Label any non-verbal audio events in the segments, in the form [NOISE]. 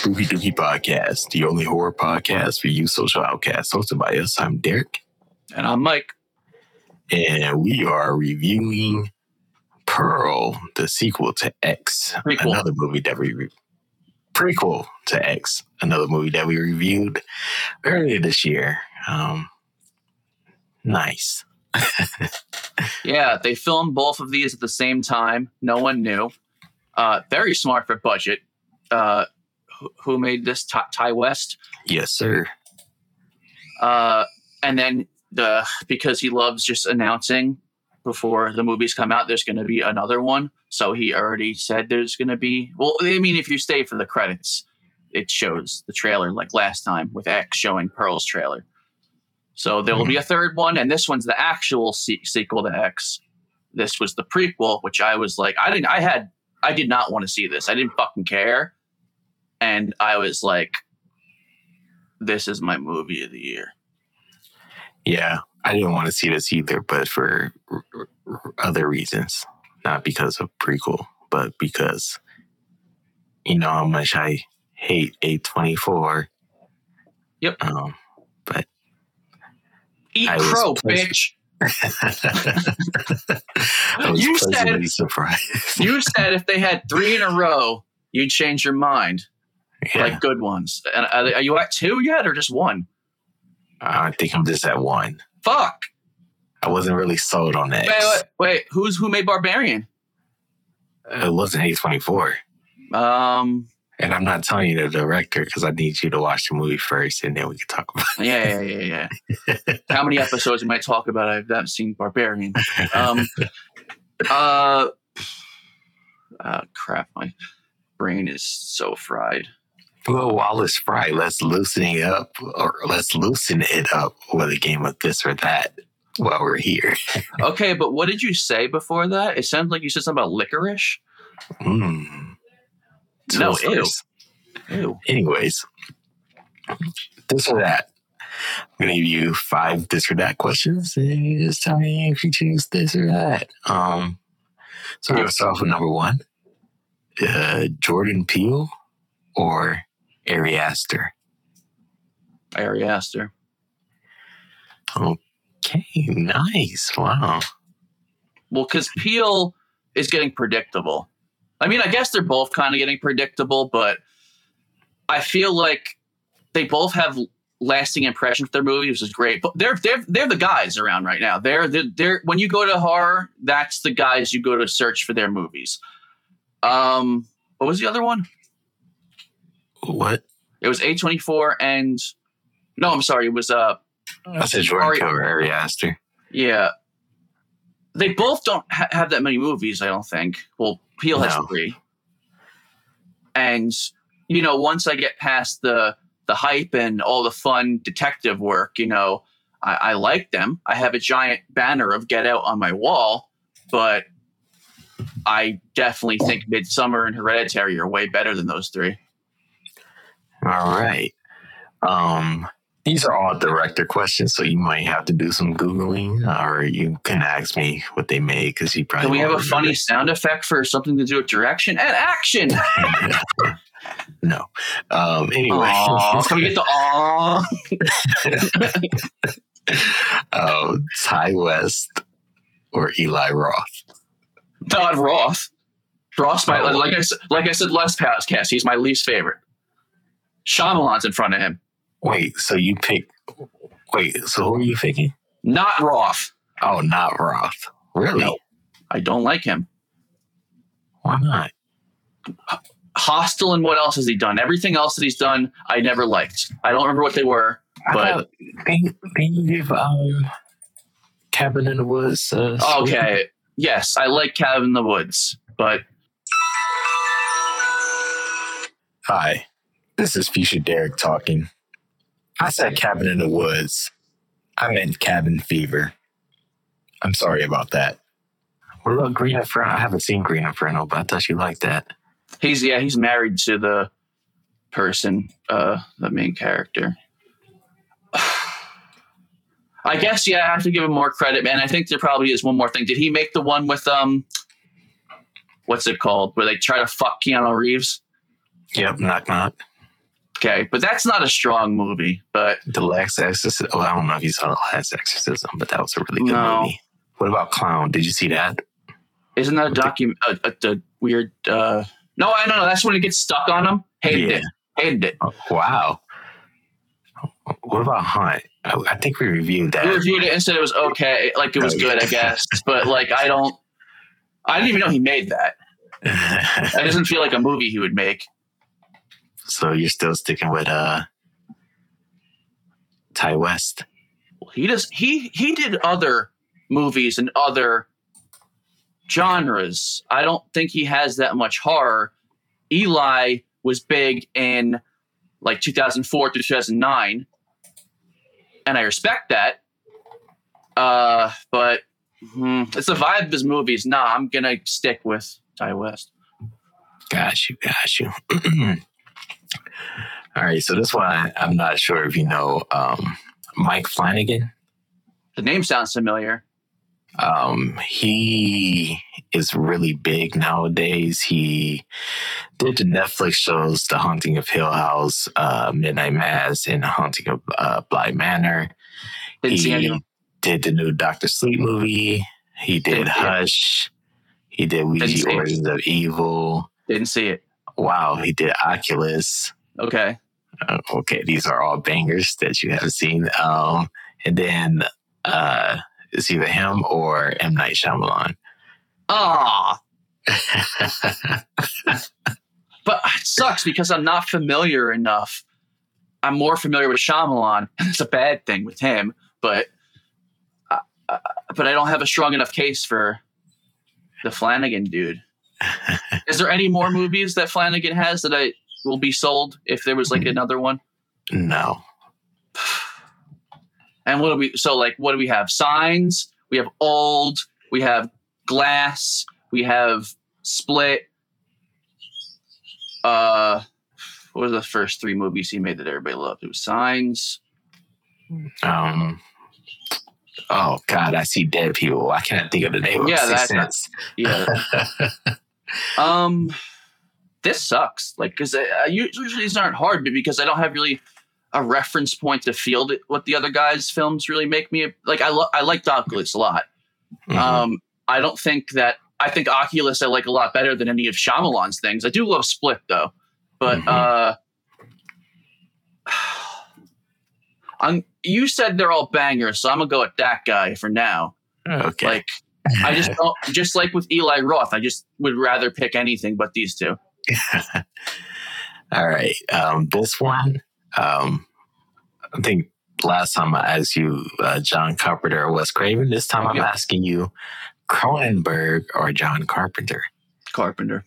Spooky Dookie Podcast, the only horror podcast for you social outcasts, hosted by us. I'm Derek. And I'm Mike. And we are reviewing Pearl, the sequel to X, Prequel. another movie that we re- prequel to X, another movie that we reviewed earlier this year. Um, nice. [LAUGHS] Yeah, they filmed both of these at the same time. No one knew. Uh, very smart for budget. Uh, who, made this? Ty, Ti West. Yes, sir. Uh, and then the because he loves just announcing before the movies come out, there's going to be another one. So he already said there's going to be. Well, I mean, if you stay for the credits, it shows the trailer like last time with X showing Pearl's trailer. So there will be a third one, and this one's the actual se- sequel to X. This was the prequel, which I was like, I didn't, I had, I did not want to see this. I didn't fucking care, and I was like, this is my movie of the year. Yeah, I didn't want to see this either, but for r- r- other reasons, not because of prequel, but because you know how much I hate A24. Yep. Um, but Eat I crow, bitch. [LAUGHS] I was You said- surprised. You said if they had three in a row, you'd change your mind, yeah, like good ones. And are, are you at two yet, or just one? I think I'm just at one. Fuck. I wasn't really sold on that. Wait, wait, wait. Who's who made Barbarian? It wasn't A24. Um. And I'm not telling you the director because I need you to watch the movie first and then we can talk about It. Yeah, yeah, yeah, yeah. How many episodes am I talk about? I haven't seen Barbarian. Um. [LAUGHS] uh. Uh, crap. My brain is so fried. Well, Wallace fried, let's loosen it up, or let's loosen it up with a game of this or that while we're here. [LAUGHS] Okay, but what did you say before that? It sounds like you said something about licorice. Mm. No, ew. Ew. Anyways, this or that. I'm gonna give you five this or that questions, and you just tell me if you choose this or that. Um, so I'm gonna start off with number one: uh, Jordan Peele or Ari Aster. Ari Aster. Okay, nice. Wow. Well, because Peele is getting predictable. I mean, I guess they're both kind of getting predictable, but I feel like they both have lasting impressions with their movies, which is great. But they're they're they're the guys around right now. They're they're, they're when you go to horror, that's the guys you go to search for their movies. Um, what was the other one? What? It was A twenty four and no, I'm sorry, it was uh I said Jordan Ari- Ari Aster. Yeah. They both don't ha- have that many movies, I don't think. Well, Peele has three. And, you know, once I get past the the hype and all the fun detective work, you know, I, I like them. I have a giant banner of Get Out on my wall, but I definitely think Midsommar and Hereditary are way better than those three. All right. Um, these are all director questions, so you might have to do some googling, or you can ask me what they made because you probably. Can we have a funny sound effect for something to do with direction and action? [LAUGHS] no. Um. Anyway. Aw, can we get the aw? uh, [LAUGHS] Ti West or Eli Roth. Todd Roth. Roth, my Oh. like I said, like I said last podcast. He's my least favorite. Shyamalan's in front of him, Wait. So you pick. Wait. So who are you picking? not Roth. Oh, not Roth. Really? No. I don't like him. Why not? Hostel and what else has he done? Everything else that he's done, I never liked. I don't remember what they were. But- can you give um, Cabin in the Woods? Uh, Okay, yes, I like Cabin in the Woods, but Hi, this is Fuchsia Derek talking. I said cabin in the woods. I meant cabin fever. I'm sorry about that. What about Green Inferno? I haven't seen Green Inferno, but I thought you liked that. he's yeah he's married to the person, uh, the main character. [SIGHS] I guess yeah, I have to give him more credit, man. I think there probably is one more thing. Did he make the one with um, what's it called, where they try to fuck Keanu Reeves? Yep, knock knock. Okay, but that's not a strong movie. But The Last Exorcism. Well, I don't know if you saw The Last Exorcism, but that was a really good No. movie. What about Clown? Did you see that? isn't that a document? A, a, a weird. uh No, I don't know. That's when it gets stuck on him. Hated Yeah. it. Hated it. Oh, wow. What about Hunt? I, I think we reviewed that. We reviewed it and said it was okay. Like it was good, I guess. But like I don't. I didn't even know he made that. [LAUGHS] That doesn't feel like a movie he would make. So you're still sticking with uh Ti West. He does. He he did other movies and other genres. I don't think he has that much horror. Eli was big in like 2004 to 2009, and I respect that. Uh, but hmm, it's the vibe of his movies. Nah, I'm gonna stick with Ti West. Got you, got you. [CLEARS THROAT] All right, so this one I, I'm not sure if you know um, Mike Flanagan. The name sounds familiar. Um, he is really big nowadays. He did the Netflix shows The Haunting of Hill House, uh, Midnight Mass, and The Haunting of uh, Bly Manor. Didn't see he anyone. did the new Doctor Sleep movie. He did Didn't. Hush. He did Ouija see it. Origins of Evil. Didn't see it. Wow, he did Oculus. Okay. Uh, okay, these are all bangers that you haven't seen. Um, and then uh, it's either him or M Night Shyamalan. Ah, [LAUGHS] but it sucks because I'm not familiar enough. I'm more familiar with Shyamalan. It's a bad thing with him, but uh, uh, but I don't have a strong enough case for the Flanagan dude. [LAUGHS] Is there any more movies that Flanagan has that I will be sold if there was like another one? no, [SIGHS] And what do we? So like, what do we have? Signs. We have old. We have glass. We have split. Uh, what were the first three movies he made that everybody loved? It was Signs. um, oh God, I see dead people. I can't think of the name. Yeah, of that- Sense. Yeah. [LAUGHS] um, this sucks. Like, because usually these aren't hard, but because I don't have really a reference point to feel what the other guys' films really make me like. I lo- I like Oculus a lot. Mhm. Um, I don't think that I think Oculus I like a lot better than any of Shyamalan's things. I do love Split though, but Mhm. uh, I'm, you said they're all bangers, so I'm gonna go with that guy for now. okay. Like I just don't, just like with Eli Roth, I just would rather pick anything but these two. [LAUGHS] All right. Um, this one, um, I think last time I asked you uh, John Carpenter or Wes Craven. This time I'm asking you Cronenberg or John Carpenter. Carpenter.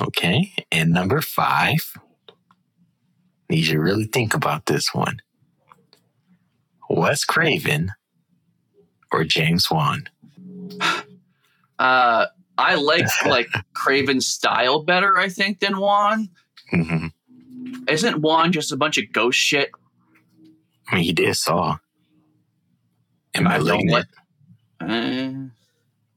Okay. And number five, need you to really think about this one. Wes Craven or James Wan? [SIGHS] Uh, I like [LAUGHS] like Craven's style better, I think, than Wan. hmm Isn't Wan just a bunch of ghost shit? I mean, he did Saw. Am I don't like- Uh,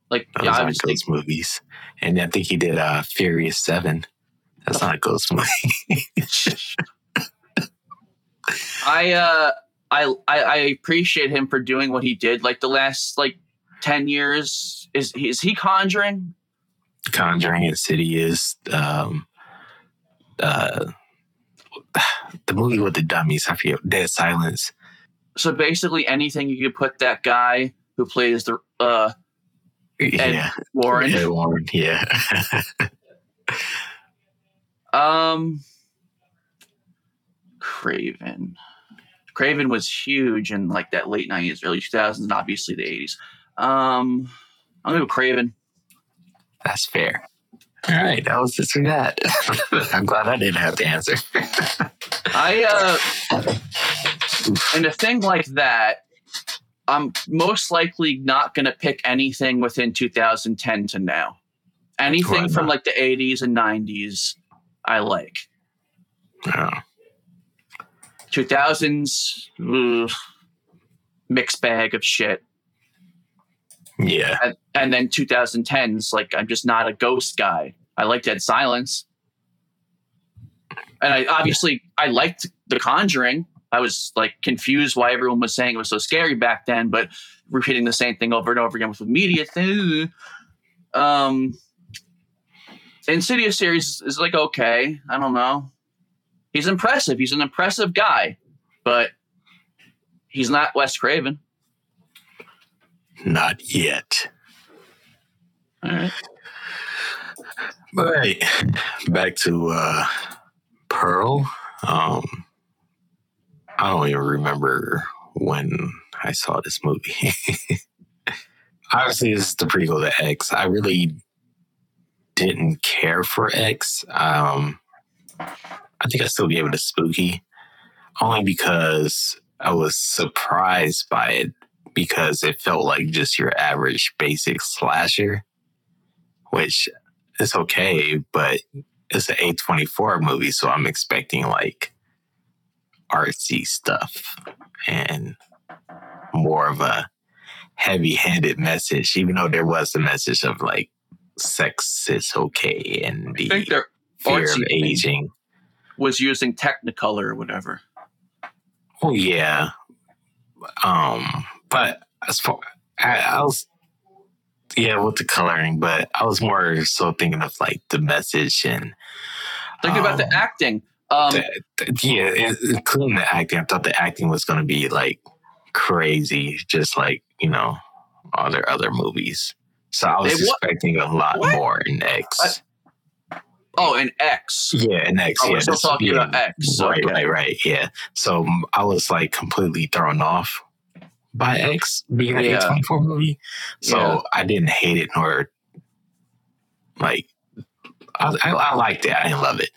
like, those yeah, obviously, ghost movies? And I think he did uh, Furious Seven. That's not a ghost movie. [LAUGHS] I uh I, I I appreciate him for doing what he did like the last like 10 years is is he conjuring Conjuring Insidious, um, uh, [SIGHS] the movie with the dummies. I feel Dead Silence. so basically anything you could put that guy who plays the uh Yeah, Warren Ed Warren. Yeah. [LAUGHS] um Craven Craven was huge in like that late 90s early 2000s and obviously the 80s um I'm gonna go Craven That's fair. All right, that was just for that. [LAUGHS] I'm glad I didn't have to answer. I uh in a thing like that, I'm most likely not gonna pick anything within 2010 to now. Anything from like the 80s and 90s, I like. Yeah. 2000s, ugh, mixed bag of shit. Yeah. And, and then 2010s, like I'm just not a ghost guy. I like Dead Silence. and I obviously I liked The Conjuring. I was like confused why everyone was saying it was so scary back then, but repeating the same thing over and over again with the media thing. Um, Insidious series is like okay. I don't know. He's impressive. He's an impressive guy, but he's not Wes Craven. Not yet. All right. All right. Back to uh Pearl. Um I don't even remember when I saw this movie. [LAUGHS] Obviously, this is the prequel to X. I really didn't care for X. Um I think I still gave it a spooky. Only because I was surprised by it because it felt like just your average basic slasher, which is okay, but it's an A24 movie, so I'm expecting like artsy stuff and more of a heavy handed message, even though there was a message of like sex is okay and the fear of aging. was using Technicolor or whatever. Oh yeah. Um, but as far I, I was yeah, with the coloring, but I was more so thinking of like the message and Think about the um, acting. Um, the- the- yeah, including the acting. I thought the acting was gonna be like crazy, just like, you know, all their other movies. So I was expecting a lot What? more in X. oh, and X. yeah, in X. Oh, yeah, we're still talking yeah, about X. Right, okay. right, right. Yeah. So I was like completely thrown off by X being Yeah. A24 movie. So Yeah. I didn't hate it nor like I, I, I liked it. I didn't love it.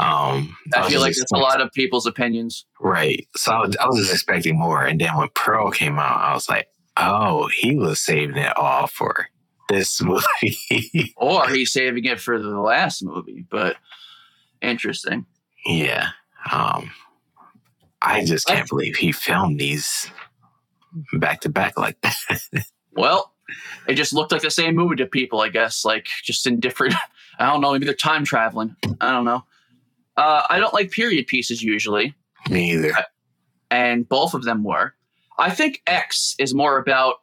Um, I was feel like it's a lot of people's opinions. Right. So I was, I was just expecting more. And then when Pearl came out, I was like, oh, he was saving it all for this [LAUGHS] movie. Or he's saving it for the last movie, but interesting. yeah. Um, I just can't believe he filmed these back to back like that. [LAUGHS] Well, it just looked like the same movie to people, I guess, like just in different, [LAUGHS] I don't know, maybe they're time traveling. I don't know. Uh, I don't like period pieces usually, Me either. and both of them were. I think X is more about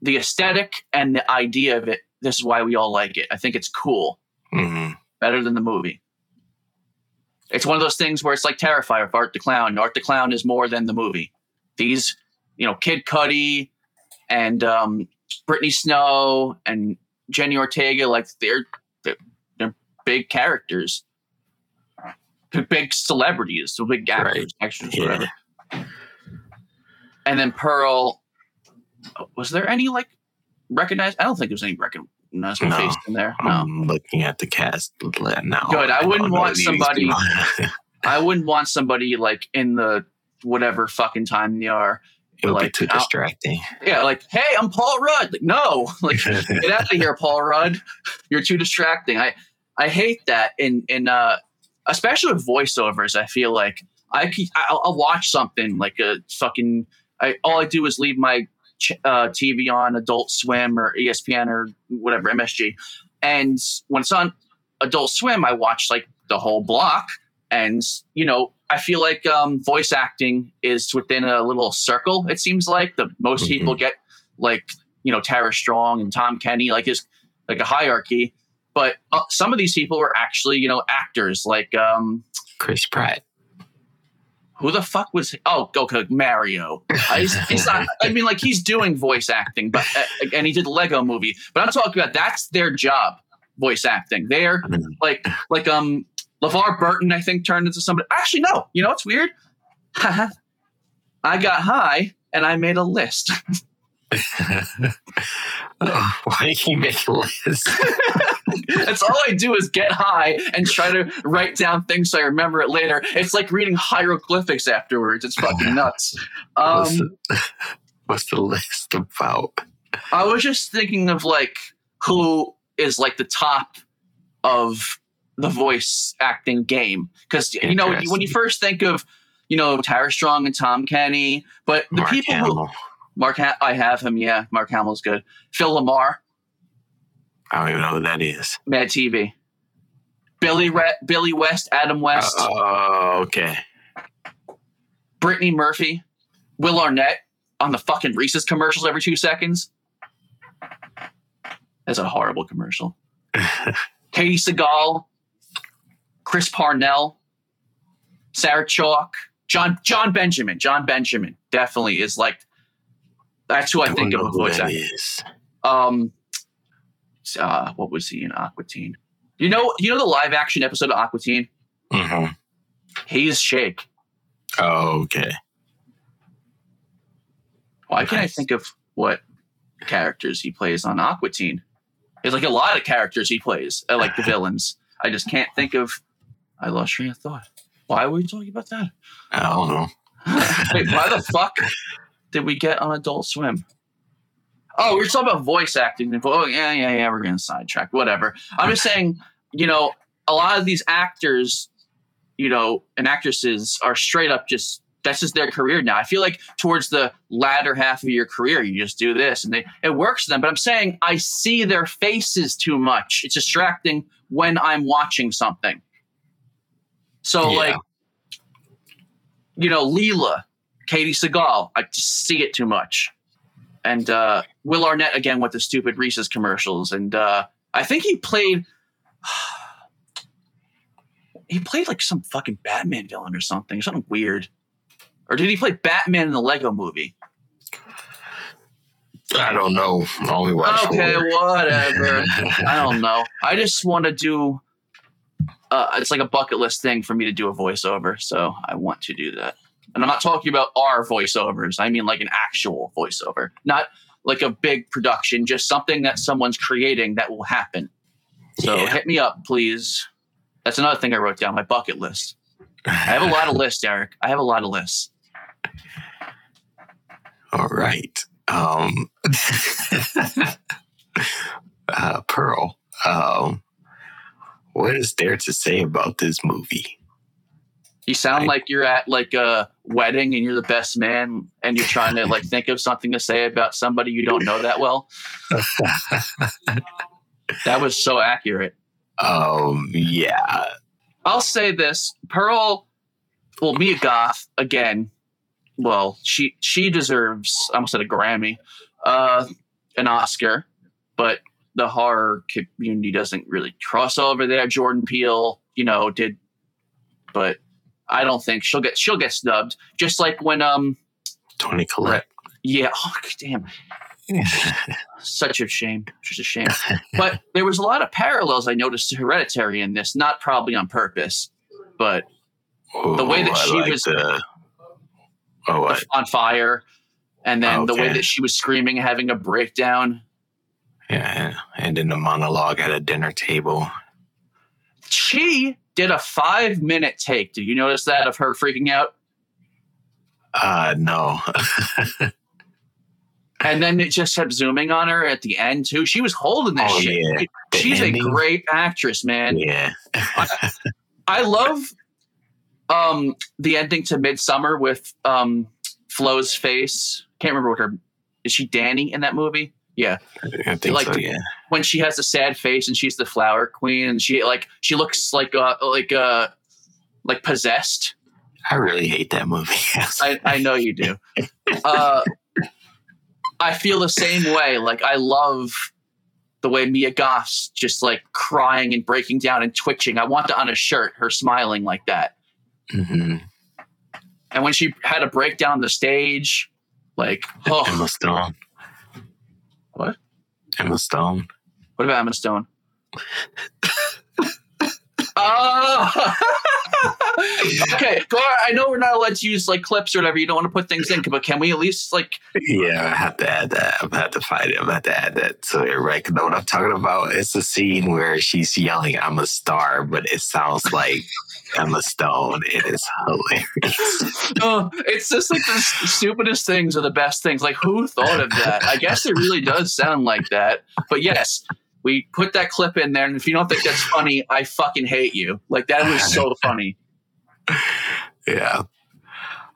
the aesthetic and the idea of it. This is why we all like it. I think it's cool, hmm better than the movie. It's one of those things where it's like Terrifier of Art the Clown. Art the Clown is more than the movie. These, you know, Kid Cudi and um, Brittany Snow and Jenny Ortega, like they're they're, they're big characters, big celebrities, so big actors, actors, whatever. And then Pearl, was there any like recognized? I don't think there was any recognizable No. face in there. No. I'm looking at the cast now. Good. I wouldn't want somebody- [LAUGHS] I wouldn't want somebody like in the whatever fucking time they are. It would like, be too out- distracting. Yeah, like, hey, I'm Paul Rudd. Like, no, [LAUGHS] like, [LAUGHS] get out of here, Paul Rudd. You're too distracting. I I hate that in in uh especially with voiceovers. I feel like I keep, I'll, I'll watch something like a fucking. I all I do is leave my ch- uh, TV on Adult Swim or ESPN or whatever MSG, and when it's on Adult Swim, I watch like the whole block. And you know, I feel like um, voice acting is within a little circle. It seems like the most Mhm. people get like you know Tara Strong and Tom Kenny, like is like a hierarchy. But uh, some of these people were actually you know actors. Like um, Chris Pratt. who the fuck was? He? Oh, okay, Mario. Uh, he's, he's not. I mean, like he's doing voice acting, but uh, and he did Lego Movie. But I'm talking about that's their job, voice acting. They're like like um LeVar Burton, I think, turned into somebody. Actually, no. You know what's weird? [LAUGHS] I got high and I made a list. Oh, [LAUGHS] why do you make a list? [LAUGHS] That's all I do is get high and try to write down things so I remember it later. It's like reading hieroglyphics afterwards. It's fucking nuts. what's, Um, the, what's the list about? I was just thinking of like who is like the top of the voice acting game because you know when you first think of you know Tara Strong and Tom Kenny, but the Mark people who Hamill. Mark ha- I have him, yeah, Mark Hamill's good. Phil LaMarr, I don't even know who that is. Mad TV, Billy Re- Billy West, Adam West, Oh, okay. Brittany Murphy, Will Arnett on the fucking Reese's commercials every two seconds. That's a horrible commercial. [LAUGHS] Katey Sagal, Chris Parnell, Sarah Chalke, John Jon Benjamin. Jon Benjamin definitely is like that's who I Don't think of who voice is. Um, uh, what was he in Aqua Teen? You know, you know the live action episode of Aqua Teen. hmm He's Shake. Oh, okay. Why can't I think of what characters he plays on Aqua Teen? There's like a lot of characters he plays, uh, like the [LAUGHS] villains. I just can't think of. I lost train of thought. Why were we talking about that? I don't know. [LAUGHS] Wait, why the fuck did we get on Adult Swim? Oh, we were talking about voice acting. Oh, yeah, yeah, yeah. We're going to sidetrack. Whatever. I'm just saying, you know, a lot of these actors, you know, and actresses are straight up just that's just their career now. I feel like towards the latter half of your career, you just do this and they it works for them. But I'm saying I see their faces too much. It's distracting when I'm watching something. So Yeah. like, you know, Leela, Katey Sagal, I just see it too much. And uh, Will Arnett again with the stupid Reese's commercials. And uh, I think he played [SIGHS] he played like some fucking Batman villain or something, or something weird. Or did he play Batman in the Lego movie? I don't know. Only watch Okay, whatever. [LAUGHS] I don't know. I just want to do. Uh, it's like a bucket list thing for me to do a voiceover, so I want to do that. And I'm not talking about our voiceovers. I mean like an actual voiceover, not like a big production. Just something that someone's creating that will happen. So Yeah. hit me up, please. That's another thing I wrote down. My bucket list. I have a lot of [LAUGHS] lists, Eric. I have a lot of lists. All right. Um, [LAUGHS] uh, Pearl, um, what is there to say about this movie? You sound Right. like you're at like a wedding and you're the best man and you're trying to [LAUGHS] like think of something to say about somebody you don't know that well. [LAUGHS] That was so accurate. um, yeah. I'll say this: Pearl, well, Mia Goth again. Well, she she deserves. I almost said a Grammy, uh, an Oscar, but the horror community doesn't really cross over there. Jordan Peele, you know, did, but I don't think she'll get she'll get snubbed. Just like when um Toni Collette. yeah oh damn [LAUGHS] such a shame just a shame but there was a lot of parallels i noticed to hereditary in this not probably on purpose but The way that Oh, I she like was- the- oh, on fire and then the way that she was screaming having a breakdown Yeah, and in the monologue at a dinner table. she did a five minute take did you notice that of her freaking out Uh, no. [LAUGHS] and then it just kept zooming on her at the end too she was holding this Oh, shit yeah. She's a great actress man Yeah. I love um the ending to Midsommar with um Flo's face. Can't remember what her is she Danny in that movie? Yeah. I think Like so, yeah. When she has a sad face and she's the flower queen and she like she looks like uh like uh like possessed. I really hate that movie. [LAUGHS] I, I know you do. Uh I feel the same way. Like I love the way Mia Goth's just like crying and breaking down and twitching. I want that on a shirt, her smiling like that. hmm And when she had a breakdown on the stage, like, oh, Emma Stone. What? Emma Stone. what about Emma Stone? [LAUGHS] oh, [LAUGHS] okay. Go. I know we're not allowed to use like clips or whatever. You don't want to put things in, but can we at least like? Yeah, I have to add that. I'm gonna have to find it. I'm gonna have to add that so everybody can know what I'm talking about. It's a scene where she's yelling, I'm a star, but it sounds like Emma Stone. It is hilarious. Oh, it's just like the stupidest things are the best things. Like, who thought of that? I guess it really does sound like that. But yes, we put that clip in there, and if you don't think that's funny, I fucking hate you. Like that was so [LAUGHS] funny. Yeah.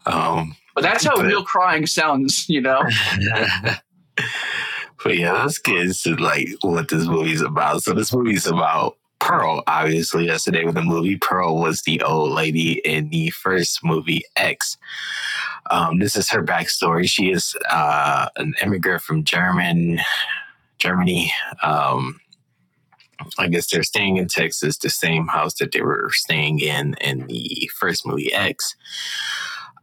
Um But that's how But- real crying sounds, you know. [LAUGHS] but yeah, let's get into like what this movie's about. So this movie's about Pearl, obviously, name of the movie. Pearl was the old lady in the first movie, X. Um, this is her backstory. She is uh, an immigrant from German, Germany. Um, I guess they're staying in Texas, the same house that they were staying in in the first movie X.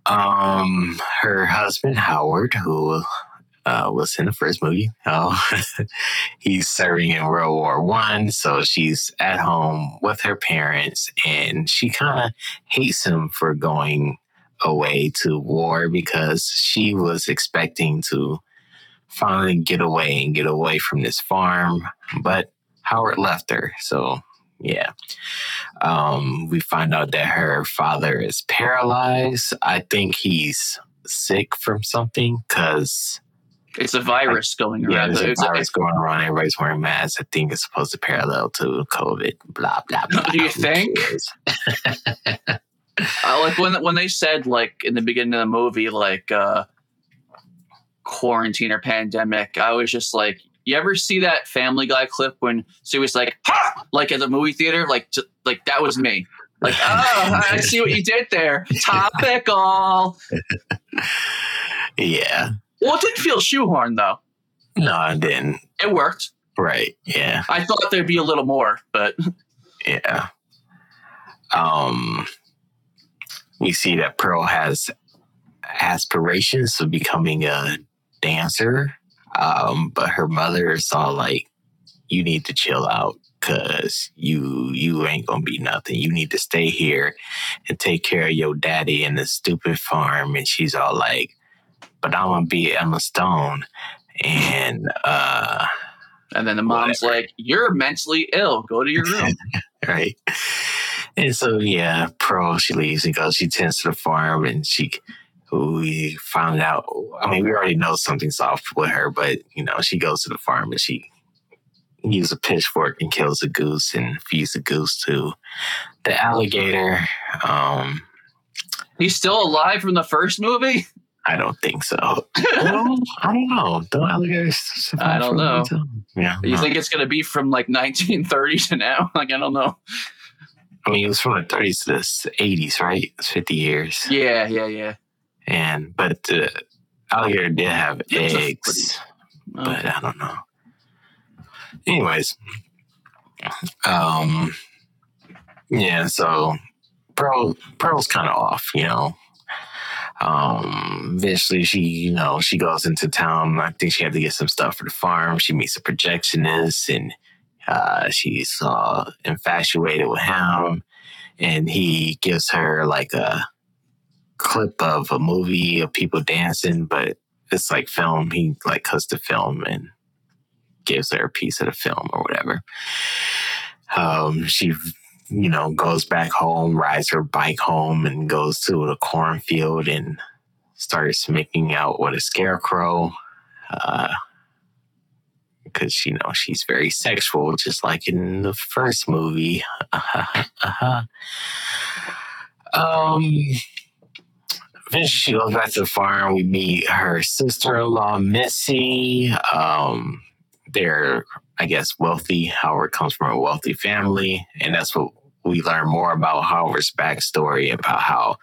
Um, her husband Howard, who uh, was in the first movie, uh, [LAUGHS] he's serving in World War One, so she's at home with her parents, and she kind of hates him for going away to war because she was expecting to finally get away and get away from this farm, but Howard left her. So, yeah. Um, we find out that her father is paralyzed. I think he's sick from something because it's a virus going yeah, around. there's a It's a- virus going around. Everybody's wearing masks. I think it's supposed to parallel to COVID. Blah blah blah. Do you think? [LAUGHS] uh, like when when they said like in the beginning of the movie like uh quarantine or pandemic i was just like you ever see that family guy clip when she was like ha! like at the movie theater like ju- like that was me like oh i see what you did there [LAUGHS] topical [LAUGHS] Yeah. Well it didn't feel shoehorned though No, it didn't. it worked Right. Yeah. i thought there'd be a little more but [LAUGHS] Yeah. Um, we see that Pearl has aspirations of becoming a dancer, um, but her mother is all like, "You need to chill out." Cause you you ain't gonna be nothing. You need to stay here and take care of your daddy and the stupid farm. And she's all like, "But I'm gonna be Emma Stone," and uh, and then the mom's like you're mentally ill go to your room [LAUGHS] right? And so, yeah, Pearl, she leaves and goes, she tends to the farm and she, we found out, I mean, we already know something's off with her, but, you know, she goes to the farm and she uses a pitchfork and kills a goose and feeds the goose to the alligator. Um, he's still alive from the first movie I don't think so. [LAUGHS] well, I don't know. Don't alligators I don't for a long know. Yeah. You no. think it's gonna be from like 1930 [LAUGHS] to now? Like I don't know. I mean, it was from the 30s to the 80s, right? It's 50 years. Yeah, yeah, yeah. And but the alligator did have That's eggs, but I don't know. Anyways, um, yeah. So Pearl, Pearl's kind of off, you know. Um, eventually she, you know, she goes into town. I think she had to get some stuff for the farm. She meets a projectionist, and uh, she's uh, infatuated with him. And he gives her like a clip of a movie of people dancing, but it's like film. He like cuts the film and gives her a piece of the film or whatever. Um, she, you know, goes back home, rides her bike home, and goes to the cornfield and starts making out with a scarecrow. Uh, because you know she's very sexual, just like in the first movie. [LAUGHS] Um, eventually she goes back to the farm. We meet her sister-in-law, Missy. Um, they're, I guess, wealthy. Howard comes from a wealthy family, and that's what we learn more about Howard's backstory, about how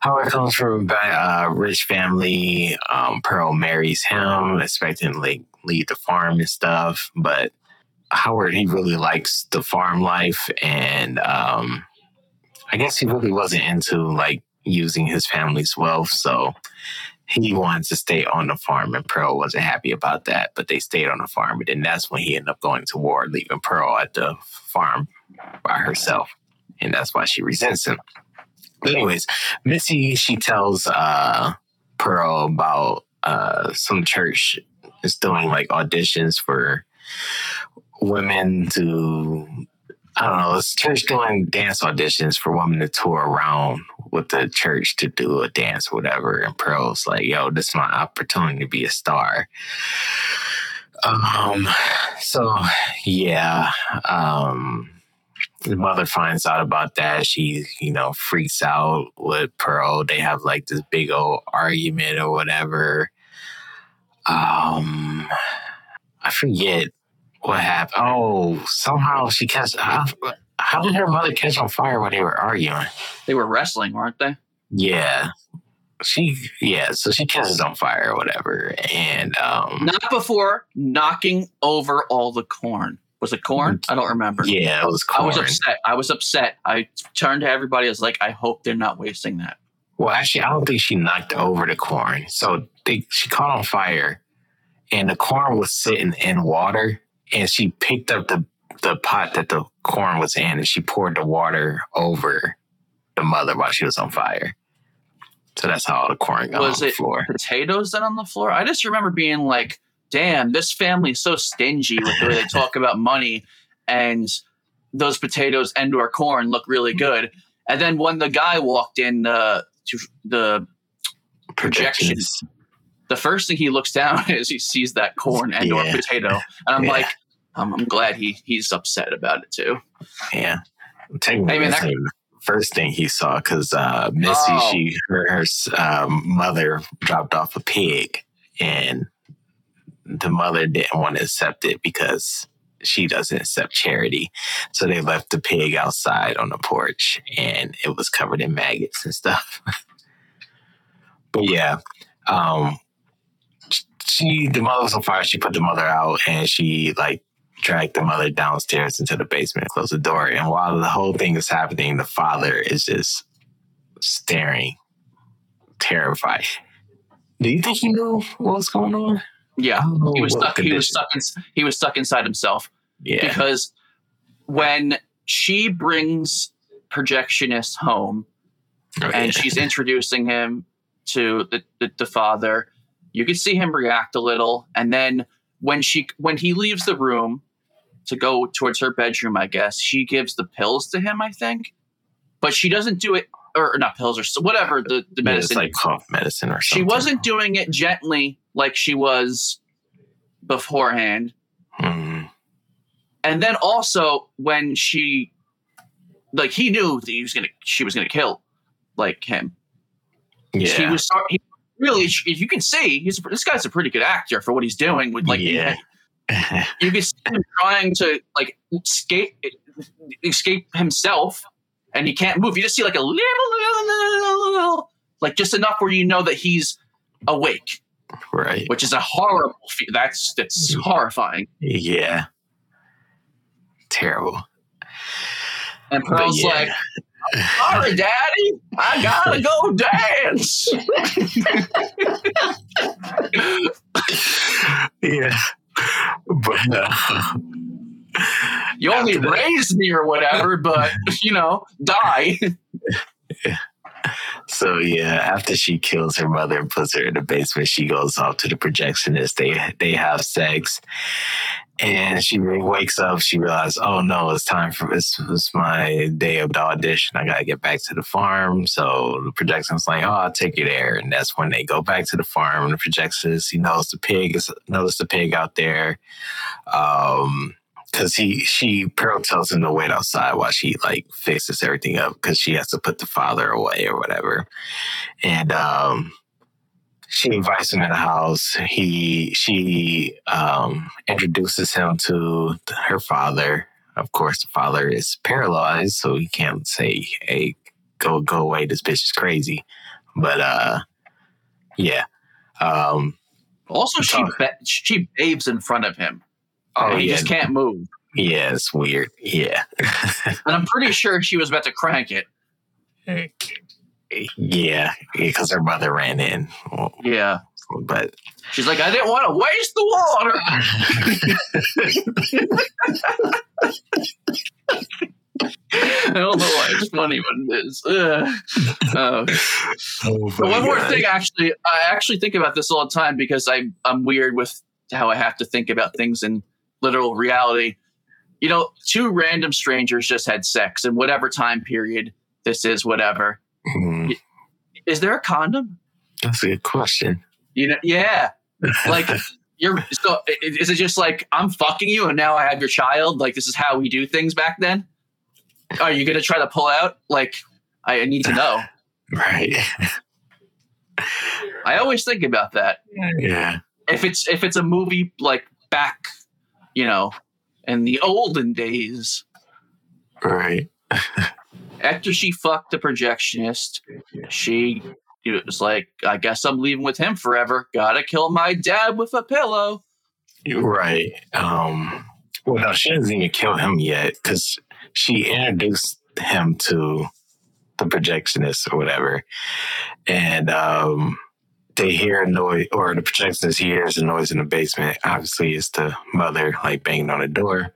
Howard comes from a uh, rich family. Um, Pearl marries him, expecting to like lead the farm and stuff, but Howard he really likes the farm life, and um, I guess he really wasn't into like using his family's wealth, so he wanted to stay on the farm, and Pearl wasn't happy about that. But they stayed on the farm, and then that's when he ended up going to war, leaving Pearl at the farm by herself, and that's why she resents him. But anyways, Missy she tells uh, Pearl about uh, some church is doing like auditions for women to I don't know, it's church doing dance auditions for women to tour around with the church to do a dance whatever. And Pearl's like, yo, this is my opportunity to be a star. Um so yeah. Um the mother finds out about that. She, you know, freaks out with Pearl. They have like this big old argument or whatever. Um I forget what happened? Oh, somehow she catch. How, how did her mother catch on fire when they were arguing? They were wrestling, weren't they? Yeah, she yeah. So she catches on fire or whatever, and um, Not before knocking over all the corn. Was it corn? I don't remember. yeah, it was corn. I was upset. I was upset. I turned to everybody. I was like, I hope they're not wasting that. Well, actually, I don't think she knocked over the corn. So they, she caught on fire, and the corn was sitting in water, and she picked up the the pot that the corn was in, and she poured the water over the mother while she was on fire. So that's how all the corn got Was on the it floor. Potatoes then on the floor. I just remember being like, damn, this family is so stingy with the way they talk about money, and those potatoes and or corn look really good. And then when the guy walked in uh, to the Projections. The first thing he looks down [LAUGHS] is he sees that corn and or potato, and I'm Yeah. like, I'm, I'm glad he he's upset about it too. Yeah. Technically, man, that's that- the first thing he saw because uh, Missy, Oh. she her, her um, mother dropped off a pig, and the mother didn't want to accept it because she doesn't accept charity. So they left the pig outside on the porch, and it was covered in maggots and stuff. [LAUGHS] but yeah, um, she the mother was on fire. She put the mother out, and she like dragged the mother downstairs into the basement, closed the door. And while the whole thing is happening, the father is just staring, terrified. Do you think he knew what was going on? Yeah, I don't know he was stuck. He was stuck. In, he was stuck inside himself Yeah. because when she brings projectionist home Oh, and yeah. she's introducing him to the, the, the father, you can see him react a little, and then when she when he leaves the room to go towards her bedroom, I guess she gives the pills to him. I think, but she doesn't do it or not pills or whatever the the Yeah, it's medicine. like cough medicine or something. she wasn't doing it gently like she was beforehand. Mm, and then also when she like he knew that he was gonna she was gonna kill like him yeah. he was he really you can see he's this guy's a pretty good actor for what he's doing with like yeah. you can see him trying to like escape escape himself and he can't move you just see like a little, little, little, little like just enough where you know that he's awake right. which is a horrible fe- that's that's mm. horrifying Yeah. Terrible. and Pearl's yeah. like sorry daddy i gotta go dance yeah. But uh, you only that- raised me or whatever, but you know, die. so yeah, after she kills her mother and puts her in the basement, she goes off to the projectionist. They they have sex, and she wakes up. She realizes, oh no, it's time for this. It's my day of the audition. I gotta get back to the farm. So the projectionist like, oh, I'll take you there, and that's when they go back to the farm. And the projectionist, he knows the pig is notice the pig out there. Um, because he she Pearl tells him to wait outside while she like fixes everything up because she has to put the father away or whatever. And um she invites him in the house. He she um introduces him to her father. Of course, the father is paralyzed, so he can't say, "Hey, go go away. This bitch is crazy." But uh, yeah. Um, Also, she Talk. ba- she babes in front of him. oh he yeah, just can't move. yeah, it's weird. Yeah. [LAUGHS] And I'm pretty sure she was about to crank it. Yeah, because her mother ran in. Yeah. But She's like, I didn't want to waste the water. [LAUGHS] I don't know why it's funny, but it is. Ugh. Uh, oh But my one more thing, actually, I actually think about this all the time because I I'm weird with how I have to think about things in literal reality. You know, two random strangers just had sex in whatever time period this is, whatever. Hmm, Is there a condom? that's a good question. You know, yeah. Like [LAUGHS] you're so is it just like I'm fucking you and now I have your child? Like this is how we do things back then? Are you gonna try to pull out? Like I need to know. [LAUGHS] Right. I always think about that. Yeah. if it's if it's a movie like back, you know, in the olden days. Right. [LAUGHS] After she fucked the projectionist, she it was like, I guess I'm leaving with him forever. Gotta kill my dad with a pillow. Right. Um, well, no, she doesn't even kill him yet because she introduced him to the projectionist or whatever. And um, they hear a noise, or the projectionist hears a noise in the basement. Obviously, it's the mother like banging on the door.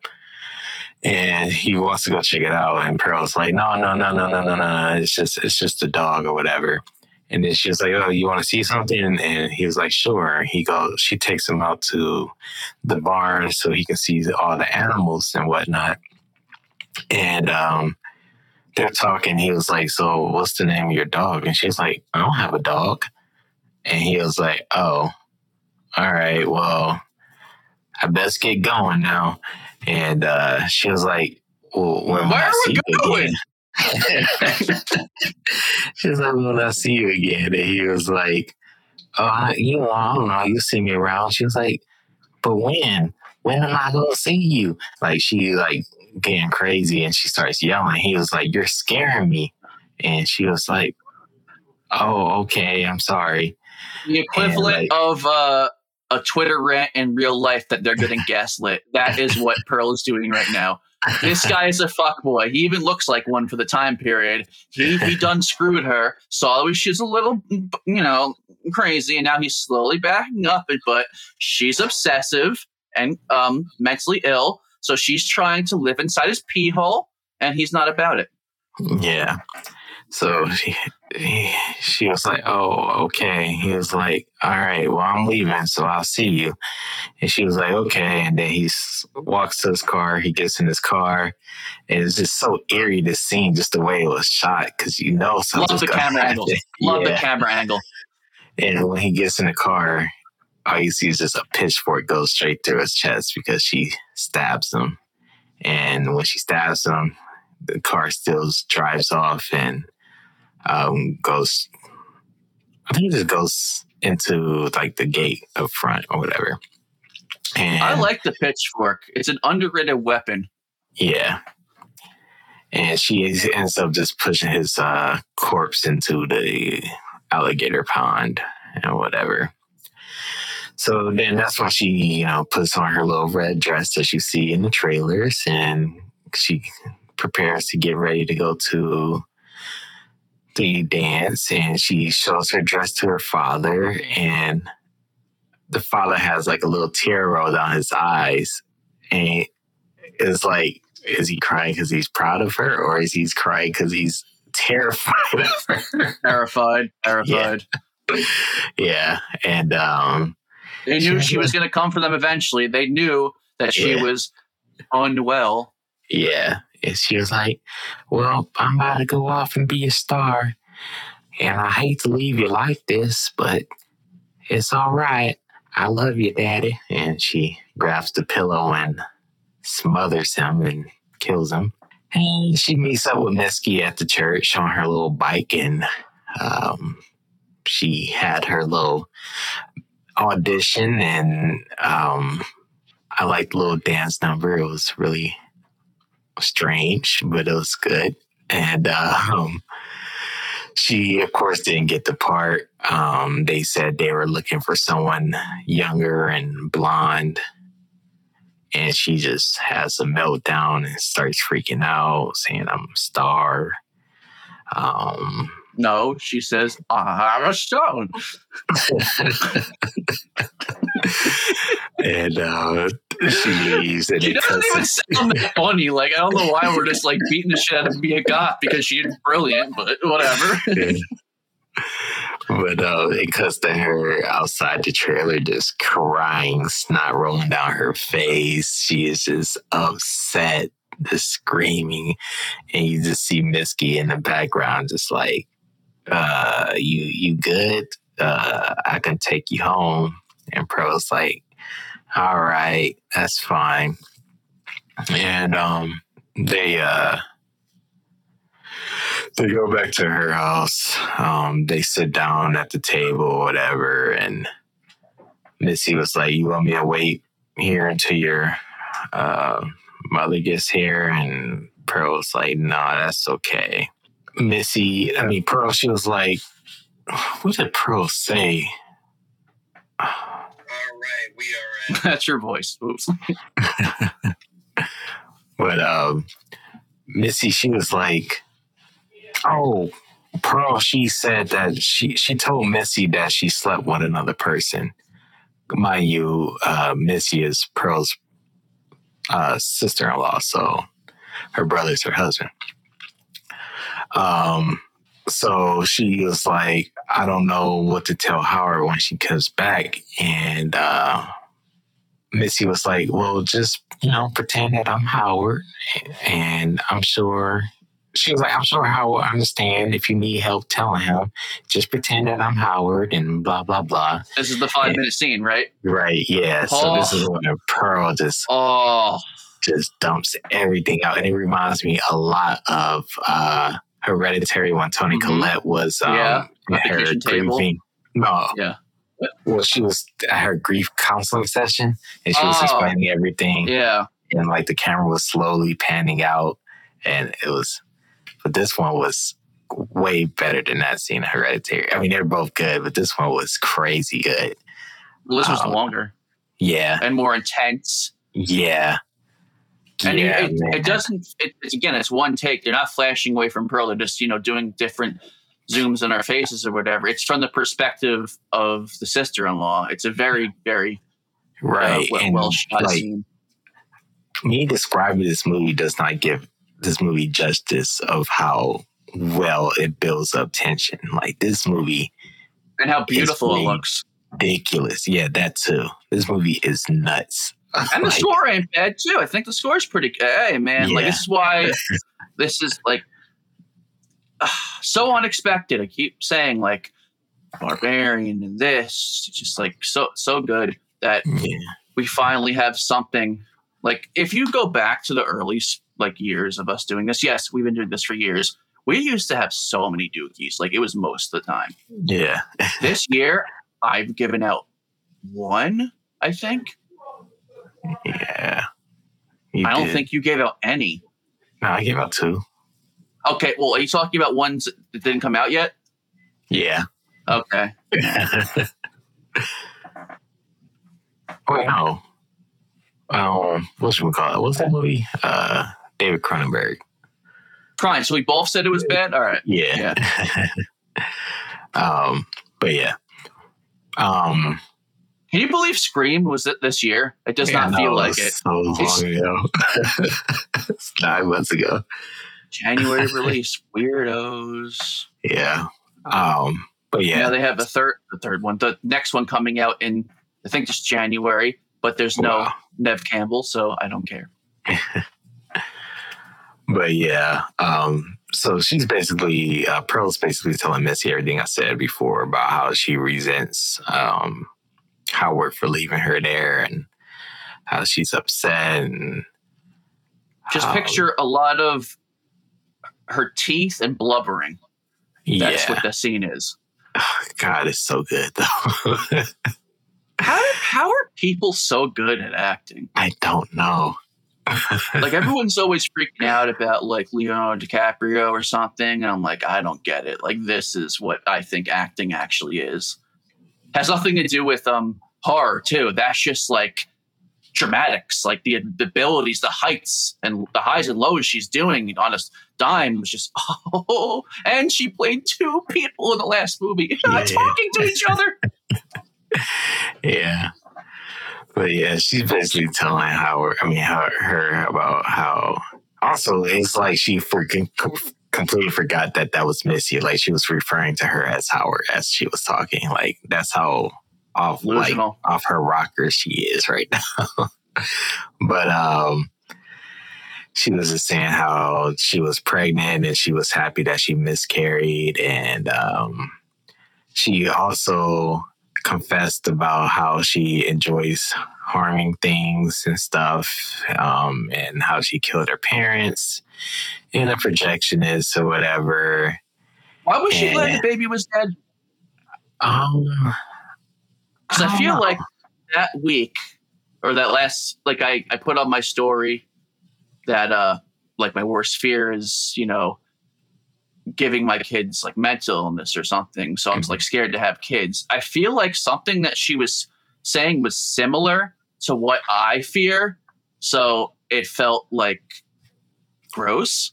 And he wants to go check it out. And Pearl's like, no, no, no, no, no, no, no. It's just, it's just a dog or whatever. And then she was like, "Oh, you want to see something?" And he was like, "Sure." He goes. She takes him out to the barn so he can see all the animals and whatnot. And um, they're talking. He was like, "So, what's the name of your dog?" And she's like, "I don't have a dog." And he was like, "Oh, all right. Well, I best get going now." And uh, she was like, "Well, when Where are we going?" Again? [LAUGHS] she was like, "When I see you again," and he was like, "Oh, you know, I don't know. You see me around." She was like, "But when? When am I gonna see you?" Like she like getting crazy, and she starts yelling. He was like, "You're scaring me," and she was like, "Oh, okay. I'm sorry." The equivalent like, of uh, a Twitter rant in real life that they're getting gaslit. That is what Pearl is doing right now this guy is a fuckboy. He even looks like one for the time period. He he done screwed her. Saw she's a little, you know, crazy, and now he's slowly backing up. But she's obsessive and um mentally ill, so she's trying to live inside his pee hole, and he's not about it. Yeah. So she, [SIGHS] he, she was like, "Oh, okay." He was like, "All right, well, I'm leaving, so I'll see you." And she was like, "Okay." And then he walks to his car. He gets in his car, and it's just so eerie to scene, just the way it was shot, because you know something. Love the camera happen. angle. [LAUGHS] Love yeah. the camera angle. And when he gets in the car, all you see is just a pitchfork go straight through his chest because she stabs him. And when she stabs him, the car still drives off and um, goes. I think it just goes into like the gate up front or whatever. And I like the pitchfork. It's an underrated weapon. Yeah. And she ends up just pushing his uh, corpse into the alligator pond and whatever. So then that's why she, you know, puts on her little red dress that you see in the trailers and she prepares to get ready to go to the dance and she shows her dress to her father and the father has like a little tear roll down his eyes and it's like is he crying because he's proud of her or is he crying because he's terrified of her? [LAUGHS] Terrified terrified. Yeah, yeah. and um they knew she, she was [LAUGHS] going to come for them eventually. They knew that she yeah. was unwell. Yeah and she was like, Well, I'm about to go off and be a star. And I hate to leave you like this, but it's all right. I love you, Daddy. And she grabs the pillow and smothers him and kills him. And she meets up with Missy at the church on her little bike, and um, she had her little audition. And um, I liked the little dance number. It was really strange, but it was good. And um, she, of course, didn't get the part. Um, they said they were looking for someone younger and blonde. And she just has a meltdown and starts freaking out, saying, I'm a star. Um, no, she says, I'm a stone. [LAUGHS] and uh, she leaves. And she doesn't even sound that [LAUGHS] funny. Like, I don't know why we're just like beating the shit out of Mia Goth because she's brilliant, but whatever. Yeah. But uh, it cuts to her outside the trailer, just crying, snot rolling down her face. She is just upset, just screaming, and you just see Missy in the background, just like uh, you you good? Uh, I can take you home. And Pearl's like, all right, that's fine. And um, they uh, they go back to her house. Um, they sit down at the table, whatever, and Missy was like, "You want me to wait here until you're uh, mother gets here, and Pearl's like, "Nah, that's okay." Missy, I mean Pearl, she was like, "What did Pearl say?" All right, we are. [LAUGHS] That's your voice. Oops. [LAUGHS] But um, Missy, she was like, "Oh, Pearl." She said that she she told Missy that she slept with another person. Mind you, uh, Missy is Pearl's uh, sister-in-law, so her brother's her husband. Um, so she was like, "I don't know what to tell Howard when she comes back," and uh, Missy was like, "Well, just you know, pretend that I'm Howard, and I'm sure." She was like, "I'm sure Howard will understand if you need help telling him. Just pretend that I'm Howard and blah blah blah." This is the five minute scene, right? Right? Yeah. So this is when Pearl just Oh, just dumps everything out, and it reminds me a lot of uh Hereditary when Toni Mhm. Collette was um, Yeah, at at the her grieving. No, Yeah. Well, she was at her grief counseling session, and she was Oh. explaining everything, yeah. and like the camera was slowly panning out, and it was. But this one was way better than that scene in Hereditary. I mean, they're both good, but this one was crazy good. Well, this was Um, longer Yeah, and more intense. yeah, And yeah. it, it doesn't, it, it's again, it's one take. They're not flashing away from Pearl. They're just, you know, doing different zooms in our faces or whatever. It's from the perspective of the sister in law. It's a very, very uh, right. well, well shot like, scene. me describing this movie does not give this movie justice of how well it builds up tension. Like this movie, And how beautiful it looks. ridiculous. Yeah, that too. This movie is nuts. [LAUGHS] And the score ain't bad too. I think the score's pretty. good. Hey man, like this is why this is like [SIGHS] so unexpected. I keep saying like barbarian and this, it's just like so so good that Yeah, we finally have something. Like if you go back to the early like years of us doing this, yes, we've been doing this for years. We used to have so many dookies. Like it was most of the time. yeah. [LAUGHS] This year, I've given out one. I think. Yeah. I don't did. think you gave out any. No, I gave out two. Okay, well, are you talking about ones that didn't come out yet? Yeah. Okay. Wait, [LAUGHS] no. Um, what should we call it? What's that movie? Uh, David Cronenberg. Fine. So we both said it was bad. All right. Yeah. [LAUGHS] um, but yeah. Um, Can you believe Scream was it this year? It does yeah, not no, feel like it. So long It's- ago. [LAUGHS] it's nine months ago. January [LAUGHS] release. Weirdos. Yeah. Um, but Yeah. yeah. they have the third, the third one. The next one coming out in I think just January, but there's no Wow. Nev Campbell, so I don't care. [LAUGHS] But yeah, um, so she's basically uh, Pearl's basically telling Missy everything I said before about how she resents um, Howard for leaving her there and how she's upset and Just picture a lot of her teeth and blubbering. That's yeah, what the scene is. God, it's so good though. [LAUGHS] How how are people so good at acting? I don't know. [LAUGHS] Like everyone's always freaking out about like Leonardo DiCaprio or something, and I'm like, I don't get it. Like this is what I think acting actually is. Has nothing to do with um horror too. That's just like dramatics, like the, the abilities, the heights and the highs and lows she's doing on a dime was just [LAUGHS] oh. And she played two people in the last movie, [LAUGHS] Yeah. talking to each other. [LAUGHS] yeah. But yeah, she's basically telling Howard, I mean, her, her about how also it's like she freaking completely forgot that that was Missy. Like she was referring to her as Howard as she was talking. Like that's how off like off her rocker she is right now. [LAUGHS] but um she was just saying how she was pregnant and she was happy that she miscarried and um she also confessed about how she enjoys harming things and stuff um and how she killed her parents in a projectionist or whatever Why was she glad the baby was dead? um Because I don't feel know. like that week or that last like I I put on my story that uh like my worst fear is you know giving my kids like mental illness or something. So I'm like scared to have kids. I feel like something that she was saying was similar to what I fear. So it felt like gross.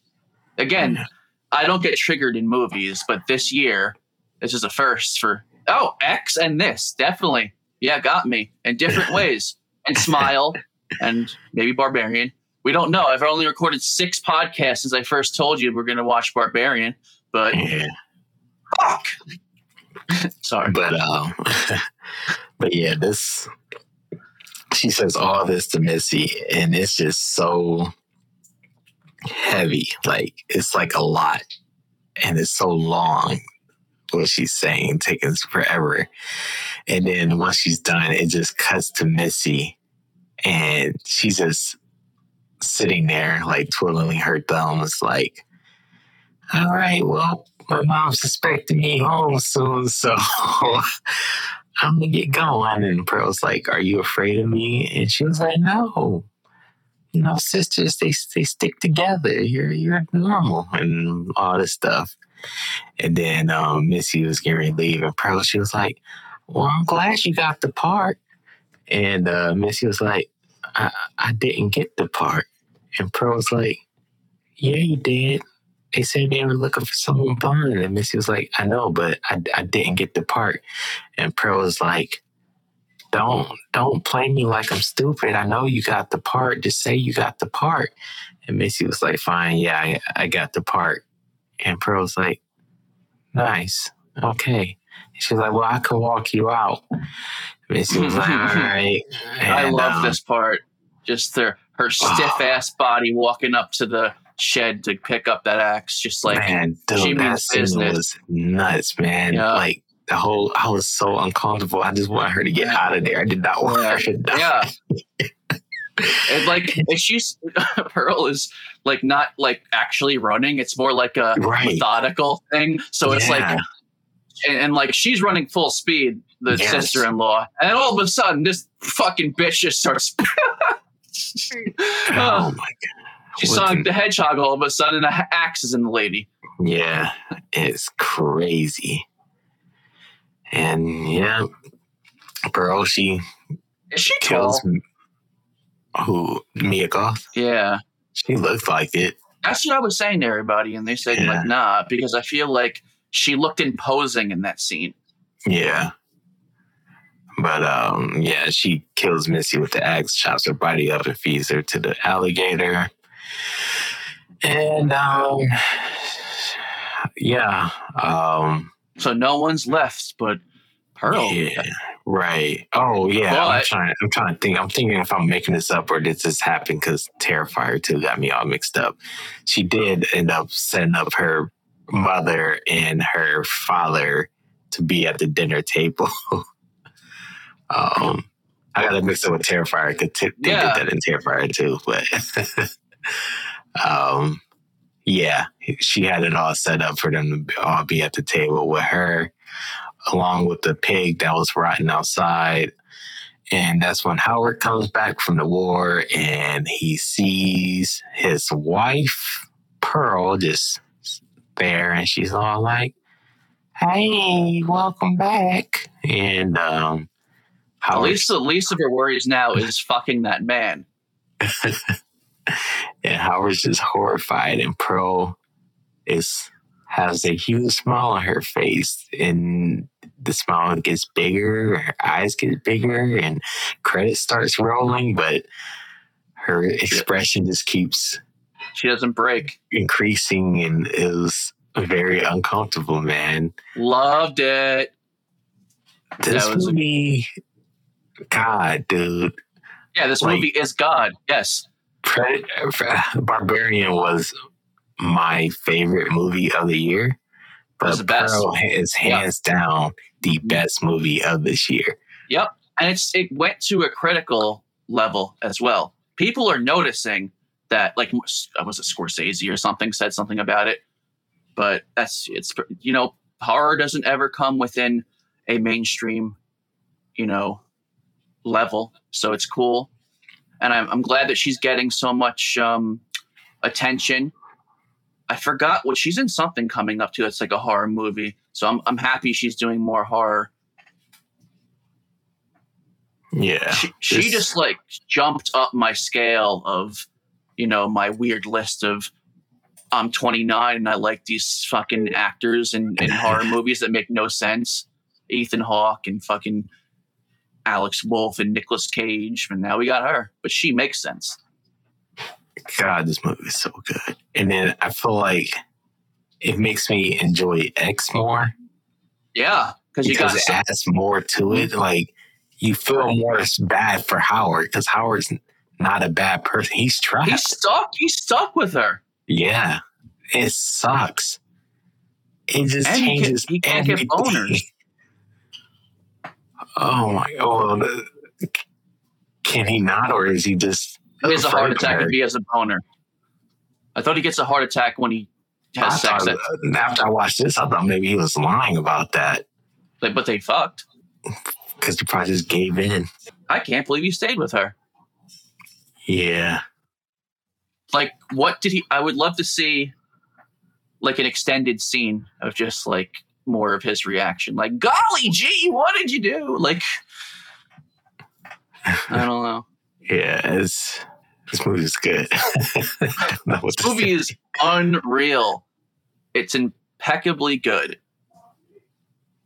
Again, I don't get triggered in movies, but this year this is a first for oh X and this definitely yeah got me in different [LAUGHS] ways and smile and maybe Barbarian. We don't know. I've only recorded six podcasts since I first told you we're going to watch Barbarian, but Yeah. fuck. [LAUGHS] Sorry. But um, [LAUGHS] but yeah, this she says all this to Missy, and it's just so heavy. Like it's like a lot, and it's so long. What she's saying taking forever, and then once she's done, it just cuts to Missy, and she's just sitting there like twiddling her thumbs, like, "All right, well." My mom's expecting me home soon, so [LAUGHS] I'm gonna get going. And Pearl's like, Are you afraid of me? And she was like, No. You know, sisters, they they stick together. You're you're normal and all this stuff. And then um, Missy was getting ready to leave, and Pearl, she was like, Well, I'm glad you got the part. And uh, Missy was like, I, I didn't get the part. And Pearl was like, Yeah, you did they said they were looking for someone blind. And Missy was like, I know, but I, I didn't get the part. And Pearl was like, don't, don't play me like I'm stupid. I know you got the part. Just say you got the part. And Missy was like, fine. Yeah, I, I got the part. And Pearl was like, nice. Okay. And she like, well, I can walk you out. Missy was like, [LAUGHS] all right. I love um, this part. Just their her [SIGHS] stiff ass body walking up to the shed to pick up that axe. Just like man, dude, she that means scene business. was nuts, man. Yeah. Like the whole, I was so uncomfortable. I just wanted her to get out of there. I did not want Yeah. her to die. yeah. [LAUGHS] And like [LAUGHS] and she's [LAUGHS] Pearl is like not like actually running. It's more like a Right. methodical thing. So it's like and, and like she's running full speed, the Yes. sister-in-law, and all of a sudden this fucking bitch just starts. [LAUGHS] oh Uh, my god. What Sonic the- Hedgehog. All of a sudden, an axe is in the lady. Yeah, it's crazy. And yeah, Pearl, she Is she kills tall? Who Mia Goth. Yeah, She looked like it. that's what I was saying to everybody, and they said Yeah. like, nah, because I feel like she looked imposing in that scene. Yeah. But um, yeah, she kills Missy with the axe, chops her body up, and feeds her to the alligator. And um, yeah, um, So no one's left but Pearl. yeah, right. Oh yeah, I'm trying. I'm trying to think. I'm thinking if I'm making this up or did this happen because Terrifier two got me all mixed up. She did end up setting up her mother and her father to be at the dinner table. [LAUGHS] um, I got to mix it with Terrifier because t- they Yeah. did that in Terrifier too. But [LAUGHS] um, yeah, she had it all set up for them to all be at the table with her, along with the pig that was rotting outside. And that's when Howard comes back from the war and he sees his wife, Pearl, just there. And she's all like, Hey, welcome back. And um, At least the least of her worries now is [LAUGHS] fucking that man. [LAUGHS] and Howard's just horrified. And Pearl is has a huge smile on her face. And the smile gets bigger, her eyes get bigger, and credit starts rolling. But her expression just keeps She doesn't break. increasing and it was very uncomfortable, man. Loved it. This That was a- movie, God, dude. Yeah, this Like- movie is God. Yes. Pred- Barbarian was my favorite movie of the year, but was the best. Pearl is hands down the best movie of this year. Yep. And it's it went to a critical level as well. People are noticing that, like, uh, was it Scorsese or something said something about it? But that's it's you know horror doesn't ever come within a mainstream, you know, level. So it's cool and I'm, I'm glad that she's getting so much um, attention. I forgot what she's in something coming up to that's like a horror movie. So I'm I'm happy she's doing more horror. Yeah. She, she this- just like jumped up my scale of, you know, my weird list of I'm 29 and I like these fucking actors in, in horror [LAUGHS] movies that make no sense. Ethan Hawke and fucking Alex Wolff and Nicolas Cage, and now we got her. But she makes sense. God, this movie is so good. And then I feel like it makes me enjoy X more Yeah, because you got it adds more to it. Like you feel more bad for Howard because Howard's not a bad person. He's trapped. he's stuck. He's stuck with her. yeah, it sucks. It just And he can- changes. he can't get boners. Oh my god! Can he not, or is he just? He has a heart attack if he has a boner. I thought he gets a heart attack when he I has sex. thought, uh, after I watched this, I thought maybe he was lying about that Like, but they fucked. because he probably just gave in. I can't believe he stayed with her. Yeah. Like, what did he? I would love to see, like, an extended scene of just like more of his reaction. Like, golly gee, what did you do? Like, I don't know. Yeah, it's this movie's good. I don't know what This movie say. is unreal. It's impeccably good.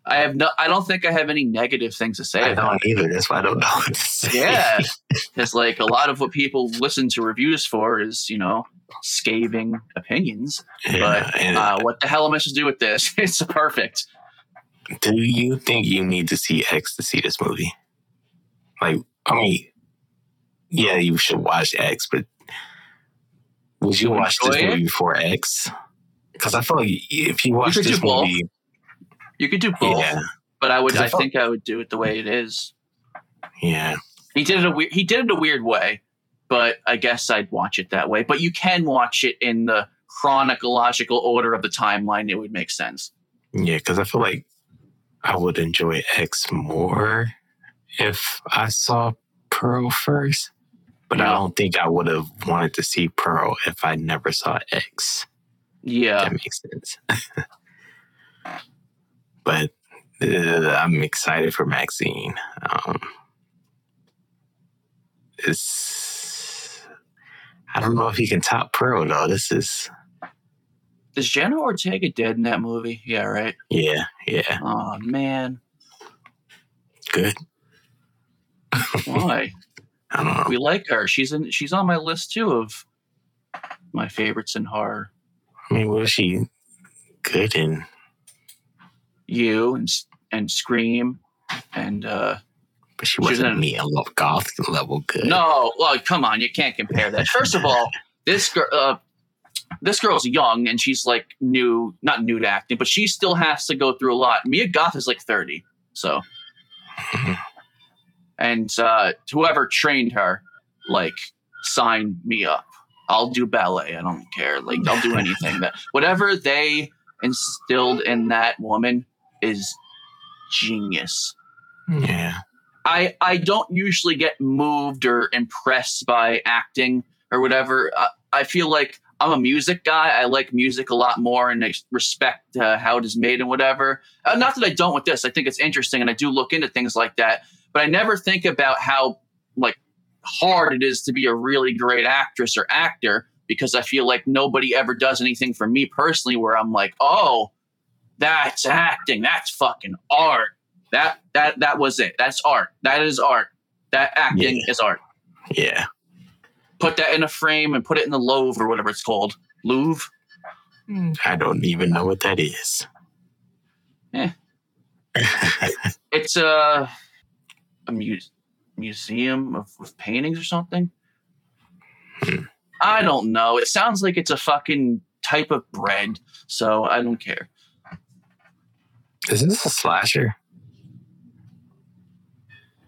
I have no. I don't think I have any negative things to say I about don't either. That's why I don't know what to say. Yeah, [LAUGHS] because like a lot of what people listen to reviews for is you know scathing opinions. Yeah, But and uh, what the hell am I supposed to do with this? [LAUGHS] It's perfect. do you think you need to see X to see this movie? Like, I mean, yeah, you should watch X, but would you You watch this it? movie before X? Because I feel like if you watch could this movie, You could do both, yeah, but I would, I, I think I would do it the way it is. yeah, He did it a weird. He did it a weird way, but I guess I'd watch it that way. But you can watch it in the chronological order of the timeline. It would make sense. yeah, because I feel like I would enjoy X more if I saw Pearl first. But I don't think I would have wanted to see Pearl if I never saw X. Yeah, that makes sense. [LAUGHS] but uh, I'm excited for Maxine. Um, it's I don't know if he can top Pearl though. This is is Jenna Ortega dead in that movie? Yeah, right. yeah, yeah, Oh man, good. [LAUGHS] why? I don't know. we like her. She's in. She's on my list too of my favorites in horror. I mean, was she good in? You and and Scream, and uh But she She was wasn't in- me a love goth level good. no, well, come on, you can't compare that. First of all, [LAUGHS] this girl, uh, this girl's young and she's like new, not new to acting, but she still has to go through a lot. Mia Goth is like thirty, so Mhm. And uh, whoever trained her, like, sign me up. I'll do ballet. I don't care. Like, I'll do [LAUGHS] anything that whatever they instilled in that woman is genius. Yeah, I I don't usually get moved or impressed by acting or whatever. I, I feel like I'm a music guy. I like music a lot more and I respect uh, how it is made and whatever. Uh, not that I don't with this. I think it's interesting and I do look into things like that. But I never think about how like hard it is to be a really great actress or actor because I feel like nobody ever does anything for me personally where I'm like, oh, that's acting. That's fucking art. That that that was it. That's art. That is art. That acting Yeah. is art. yeah. Put that in a frame and put it in the Louvre or whatever it's called. Louvre. I don't even know what that is. Eh. [LAUGHS] It's a a mu- museum of, paintings or something. Hmm. I don't know. It sounds like it's a fucking type of bread, so I don't care. is this a slasher?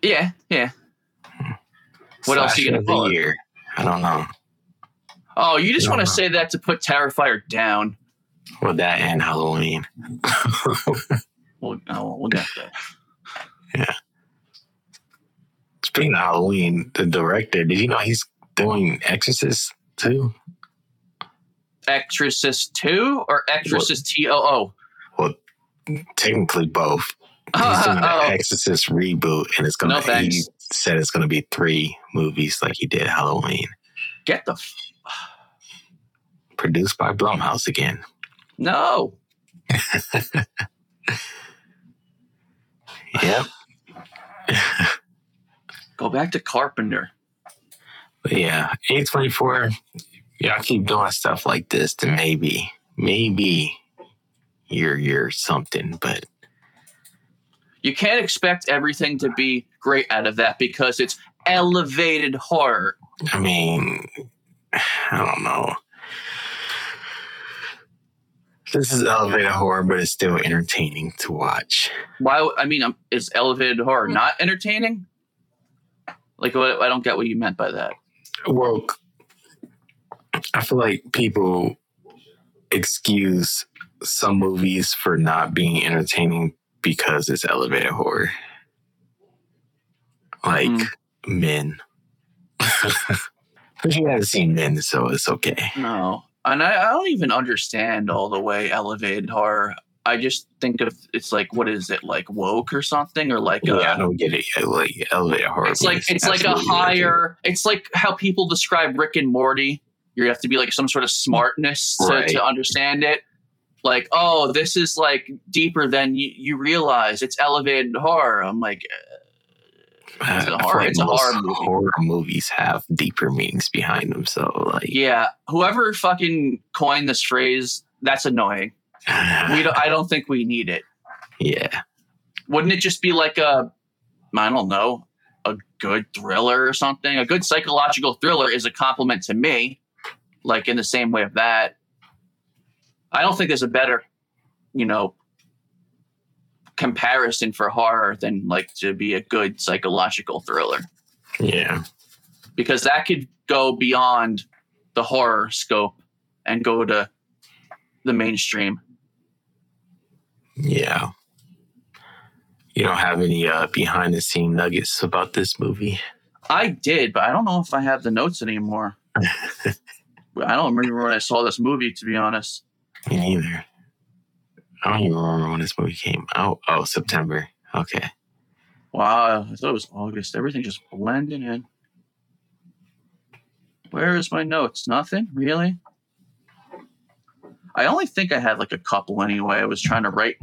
Yeah, yeah. What else are you gonna call year? I don't know. Oh, you just want to say that to put Terrifier down. Well, that and Halloween. [LAUGHS] We'll, oh, we'll get that. It's Speaking of Halloween, the director, did you know he's doing Exorcist too? Exorcist 2 or Exorcist T O O? Well, technically both. [LAUGHS] He's doing Oh, an Exorcist reboot, and it's gonna. No, he said it's gonna be three movies like he did Halloween, get the f- produced by Blumhouse again. no. [LAUGHS] Yep. [LAUGHS] Go back to Carpenter. But yeah, A twenty four. Y'all keep doing stuff like this, then maybe, maybe you're you're something. But You can't expect everything to be great out of that because it's elevated horror. I mean, I don't know. This is elevated horror, but it's still entertaining to watch. Why? I mean, um, is elevated horror not entertaining? Like, what, I don't get what you meant by that. Well, I feel like people excuse some movies for not being entertaining because it's elevated horror. Like Mm. men. [LAUGHS] but you haven't seen men, so it's okay. No, and I, I don't even understand all the way elevated horror. I just think of it's like what is it like woke or something or like Yeah, I don't get it. yet. Like elevated horror. it's like it's like a higher. It's like how people describe Rick and Morty. You have to be like some sort of smartness to, Right. to understand it. Like, oh, this is like deeper than you, you realize. It's elevated horror. I'm like, Uh, It's a horror- like it's a horror movie. horror movies have deeper meanings behind them. So like, yeah, whoever fucking coined this phrase, that's annoying. We don't, I don't think we need it. yeah, Wouldn't it just be like a, I don't know, a good thriller or something? A good psychological thriller is a compliment to me, like in the same way of that. I don't think there's a better, you know, comparison for horror than like to be a good psychological thriller yeah, because that could go beyond the horror scope and go to the mainstream. Yeah. You don't have any uh, behind the scene nuggets about this movie? I did, but I don't know if I have the notes anymore. [LAUGHS] I don't remember when I saw this movie, to be honest. Me neither. I don't even remember when this movie came out. Oh, September. Okay. Wow, I thought it was August. Everything just blending in. Where is my notes? Nothing? Really? I only think I had like a couple anyway. I was trying to write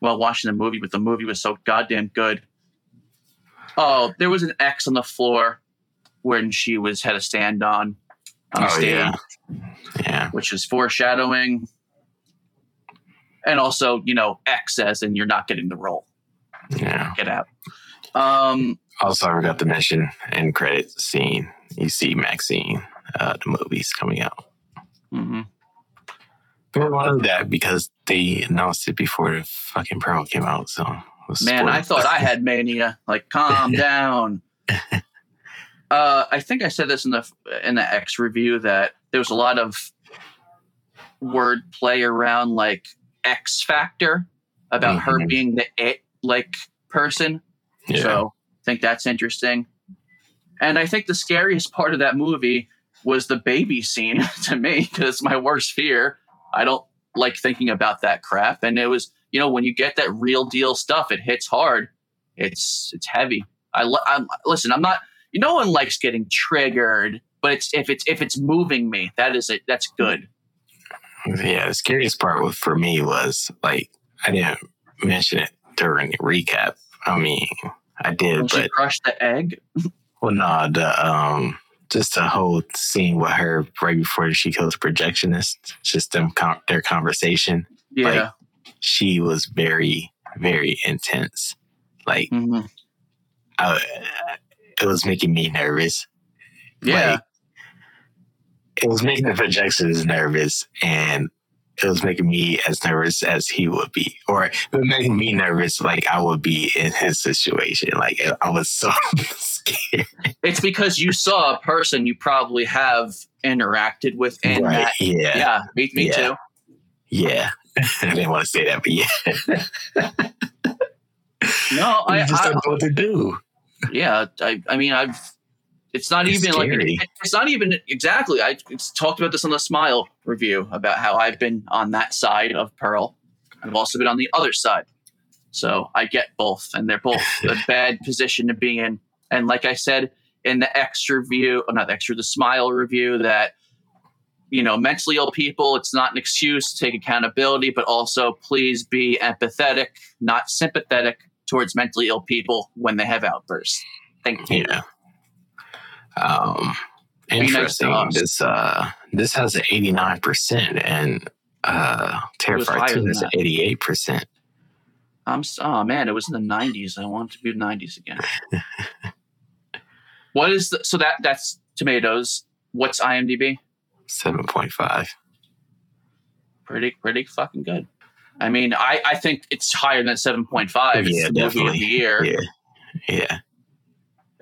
while watching the movie, but the movie was so goddamn good. Oh, there was an X on the floor when she was had a stand on on oh stage. yeah. Yeah. which is foreshadowing. And also, you know, X as and you're not getting the role. Yeah. Get out. Um, Also, I forgot to mention end credit scene. You see Maxine, uh, the movie's coming out. mhm. We wanted that because they announced it before the fucking Pearl came out. So was Man, I thought I had mania. Like, calm [LAUGHS] down. Uh, I think I said this in the in the X review that there was a lot of word play around like X Factor about her Mhm. being the it like person. yeah. So I think that's interesting. And I think the scariest part of that movie was the baby scene [LAUGHS] to me because my worst fear. I don't like thinking about that crap. And it was, you know, when you get that real deal stuff, it hits hard. It's it's heavy. I I'm, listen. I'm not. You no one likes getting triggered, but it's if it's if it's moving me, that is it. That's good. yeah, the scariest part was, for me was like I didn't mention it during the recap. I mean, I did, she but crushed the egg. well, no, the um, just the whole scene with her right before she kills projectionist, just them con- their conversation. Yeah. Like, She was very, very intense. Like, Mhm. I, it was making me nervous. Yeah. Like, it was making the projectionist nervous, and it was making me as nervous as he would be, or it was making me nervous like I would be in his situation. Like I was so [LAUGHS] scared. It's because you saw a person you probably have interacted with in right? that. Yeah, Yeah, me, me Yeah. too. yeah. [LAUGHS] I didn't want to say that, but yeah, [LAUGHS] No, I, I just I, don't know what to do. yeah, I, I mean, I've. It's not It's even like it's not even exactly. I talked about this on the Smile review about how I've been on that side of Pearl. I've also been on the other side, so I get both, and they're both [LAUGHS] a bad position to be in. And like I said in the extra view, not the extra, the Smile review, that you know, mentally ill people, it's not an excuse to take accountability, but also please be empathetic, not sympathetic towards mentally ill people when they have outbursts. Thank you. Yeah. Um, interesting. this uh, this has an eighty nine percent, and uh, Terrifier two has an eighty eight percent. I'm oh man, it was in the 90s. I want to be the 90s again. [LAUGHS] what is the so that that's tomatoes. What's IMDb? Seven point five. Pretty pretty fucking good. I mean, I I think it's higher than 7.5. It's Yeah, the movie of definitely. the year. Yeah, yeah,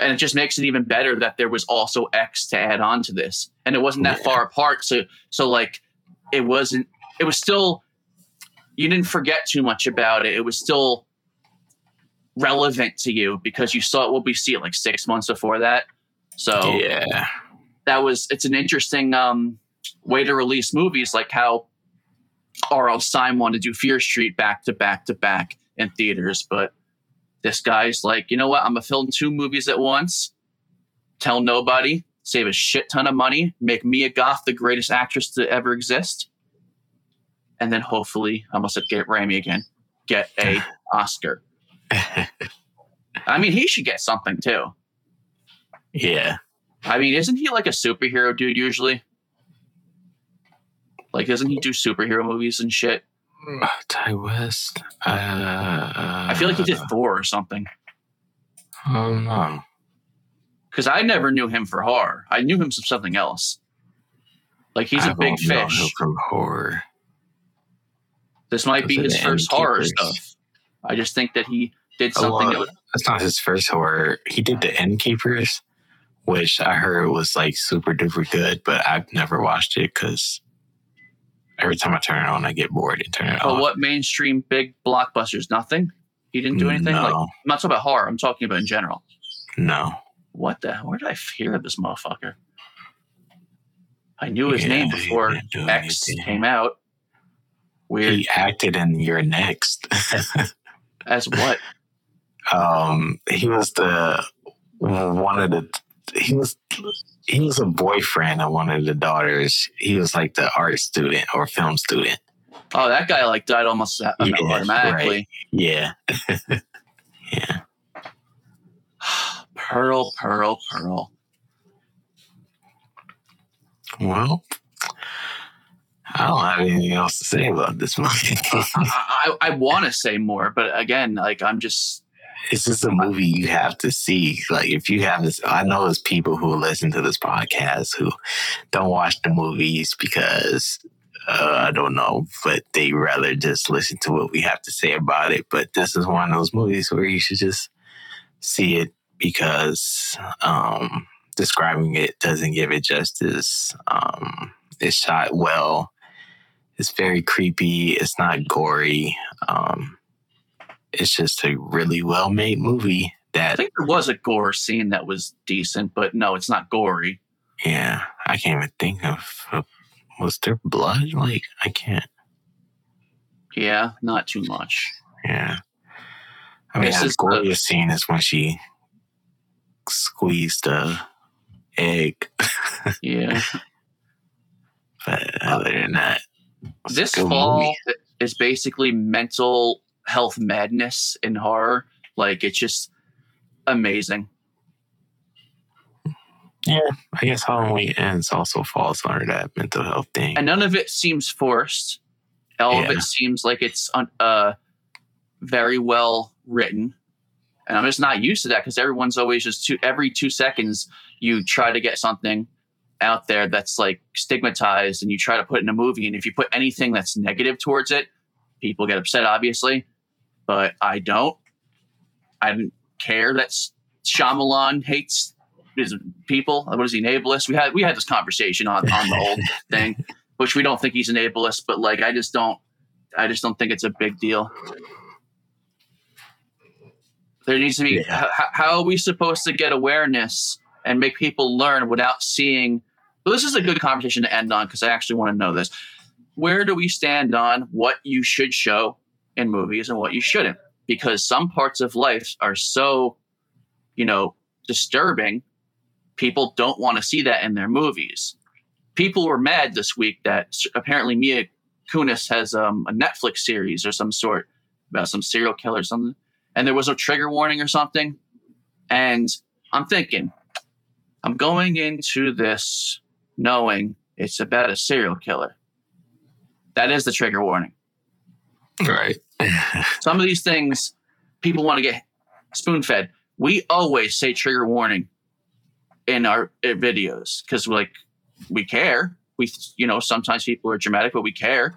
and it just makes it even better that there was also X to add on to this, and it wasn't that Yeah. far apart. So, so like, it wasn't. It was still. You didn't forget too much about it. It was still relevant to you because you saw it. What we see it like six months before that. So yeah. that was. It's an interesting um, way to release movies, like how R.L. Stine wanted to do Fear Street back to back to back in theaters, but this guy's like, you know what? I'm gonna film two movies at once, tell nobody, save a shit ton of money, make Mia Goth the greatest actress to ever exist, and then hopefully, I must get Rami again, get a [LAUGHS] Oscar. I mean, he should get something too. yeah. I mean, isn't he like a superhero dude usually? Like, doesn't he do superhero movies and shit? Uh, Ti West. Uh, I feel like he did Thor or something. Oh don't. Because I never knew him for horror. I knew him from something else. Like he's I a big don't know him fish. from horror. This might be his first horror stuff. I just think that he did Oh, something. well, that was, That's not his first horror. He did the Innkeepers, which I heard was like super duper good, but I've never watched it because every time I turn it on, I get bored and turn it oh, off. what mainstream big blockbusters? Nothing. He didn't do anything. No, Like I'm not talking about horror. I'm talking about in general. no. What the? Where did I hear this motherfucker? I knew his Yeah, name before X anything. came out. Weird. He acted in You're Next. [LAUGHS] As what? um, he was the one of the. He was he was a boyfriend of one of the daughters. He was like the art student or film student. Oh, that guy like died almost Yeah, automatically. Yeah, [LAUGHS] yeah. [SIGHS] Pearl, Pearl, Pearl. Well, I don't have anything else to say about this movie. [LAUGHS] I, I, I want to say more, but again, like I'm just it's just a movie you have to see. Like if you have this, I know there's people who listen to this podcast who don't watch the movies because uh, I don't know, but they rather just listen to what we have to say about it. But this is one of those movies where you should just see it because um, describing it doesn't give it justice. Um, it's shot well. It's very creepy. It's not gory. Um, it's just a really well made movie that I think there was a gore scene that was decent, but no, it's not gory. yeah i can't even think of uh, was there blood like i can't Yeah, not too much. yeah i mean This the goriest scene is when she squeezed the egg [LAUGHS] Yeah. but other than that this fall movie. is basically mental health madness in horror. Like it's just amazing. yeah i guess halloween ends also falls under that mental health thing And none of it seems forced. All of it seems like it's un- uh, very well written. And I'm just not used to that because everyone's always just two, every two seconds you try to get something out there that's like stigmatized and you try to put in a movie. And if you put anything that's negative towards it, people get upset, obviously. But I don't. I don't care that Shyamalan hates his people. What is he, an ableist? We had we had this conversation on, on the old [LAUGHS] thing, which we don't think he's an ableist, but like I just don't I just don't think it's a big deal. There needs to be. Yeah. h- how are we supposed to get awareness and make people learn without seeing? Well, this is a good conversation to end on because I actually want to know this. Where do we stand on what you should show in movies and what you shouldn't? Because some parts of life are so, you know, disturbing. People don't want to see that in their movies. People were mad this week that apparently Mila Kunis has um, a Netflix series or some sort about some serial killer or something, and there was a trigger warning or something. And I'm thinking, I'm going into this knowing it's about a serial killer. That is the trigger warning. Right. [LAUGHS] Some of these things people want to get spoon fed. We always say trigger warning in our videos because like we care. We you know sometimes people are dramatic, but we care.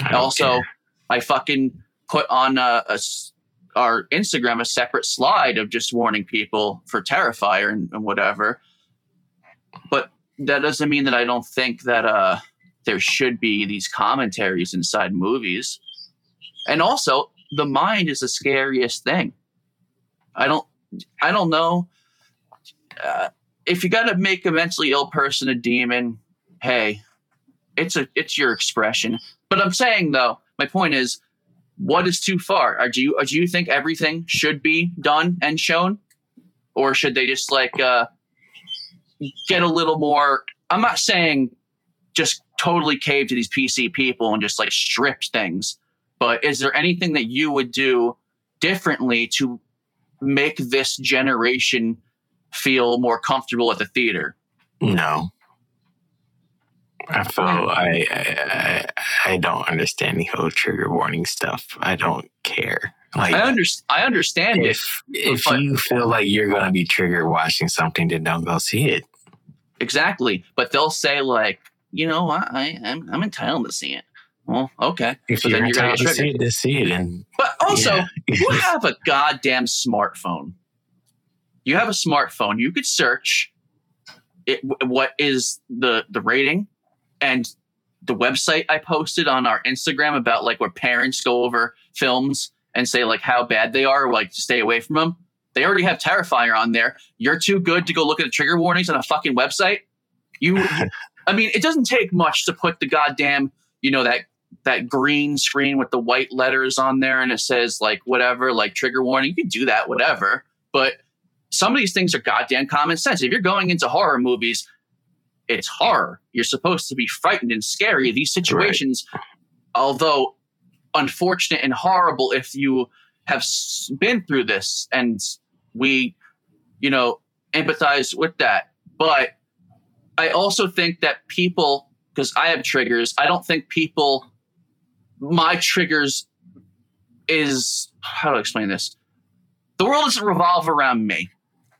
I also, care. I fucking put on a, a our Instagram a separate slide of just warning people for Terrifier and, and whatever. But that doesn't mean that I don't think that uh, there should be these commentaries inside movies. And also, the mind is the scariest thing. I don't, I don't know. Uh, if you got to make a mentally ill person a demon, hey, it's a, it's your expression. But I'm saying though, my point is, what is too far? Are do you do you think everything should be done and shown, or should they just like uh, get a little more? I'm not saying just totally cave to these PC people and just like strip things, but is there anything that you would do differently to make this generation feel more comfortable at the theater? No. I feel I, I I don't understand the whole trigger warning stuff. I don't care. Like I, under, I understand it. if if but- you feel like you're gonna be trigger watching something, then don't go see it. Exactly. But they'll say like, you know, I, I I'm, I'm entitled to see it. Well, okay. If So you're then you're get to see it. And But also, yeah. [LAUGHS] you have a goddamn smartphone. You have a smartphone. You could search it, what is the the rating and the website I posted on our Instagram about like where parents go over films and say like how bad they are, or, like to stay away from them. They already have Terrifier on there. You're too good to go look at the trigger warnings on a fucking website. You, [LAUGHS] I mean, it doesn't take much to put the goddamn, you know, that that green screen with the white letters on there and it says like whatever, like trigger warning. You can do that, whatever. But some of these things are goddamn common sense. If you're going into horror movies, it's horror. You're supposed to be frightened and scary. These situations, although unfortunate and horrible, if you have been through this and we, you know, empathize with that. But I also think that people, because I have triggers, I don't think people, my triggers is, how do I explain this? The world doesn't revolve around me.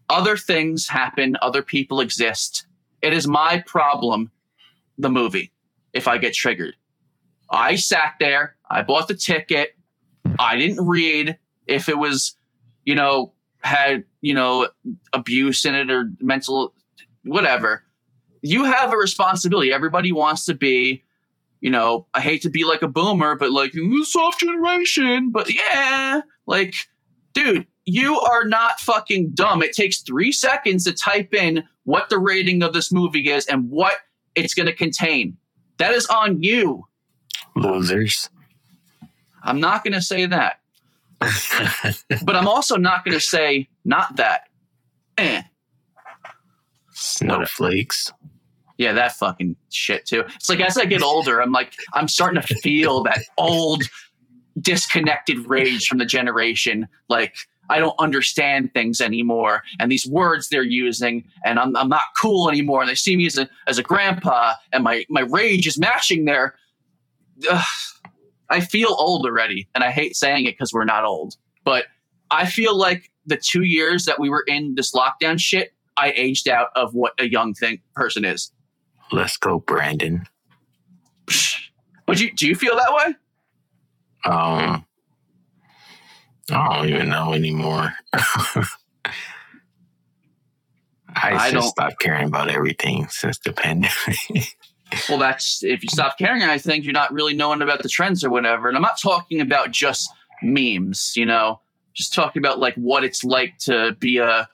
Other things happen, other people exist. It is my problem, the movie, if I get triggered. I sat there, I bought the ticket, I didn't read if it was, you know, had, you know, abuse in it or mental, whatever. You have a responsibility. Everybody wants to be, you know, I hate to be like a boomer, but like soft generation. But yeah, like, dude, you are not fucking dumb. It takes three seconds to type in what the rating of this movie is and what it's going to contain. That is on you. losers. I'm not going to say that, [LAUGHS] but I'm also not going to say not that. Eh. Snowflakes. Yeah, that fucking shit too. It's like as I get older, I'm like I'm starting to feel that old disconnected rage from the generation. Like I don't understand things anymore, and these words they're using, and I'm I'm not cool anymore. And they see me as a as a grandpa, and my my rage is matching their. Ugh. I feel old already, and I hate saying it because we're not old, but I feel like the two years that we were in this lockdown shit, I aged out of what a young thing person is. Let's go, Brandon. Would you do you feel that way? Um, I don't even know anymore. [LAUGHS] I, I just stopped caring about everything since the pandemic. [LAUGHS] Well, that's if you stop caring, I think you're not really knowing about the trends or whatever. And I'm not talking about just memes, you know, just talking about like what it's like to be a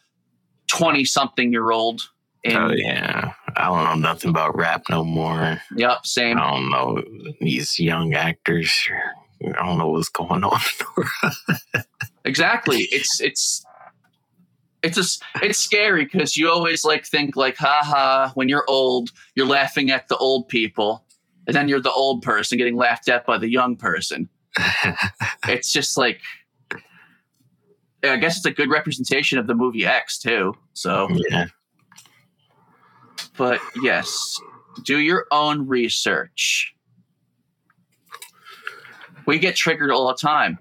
20 something year old. And oh yeah, I don't know nothing about rap no more. yep, same. I don't know these young actors. I don't know what's going on. Exactly. It's it's it's just it's scary because you always like think like haha when you're old you're laughing at the old people and then you're the old person getting laughed at by the young person [LAUGHS] it's just like i guess it's a good representation of the movie x too so yeah, but yes do your own research we get triggered all the time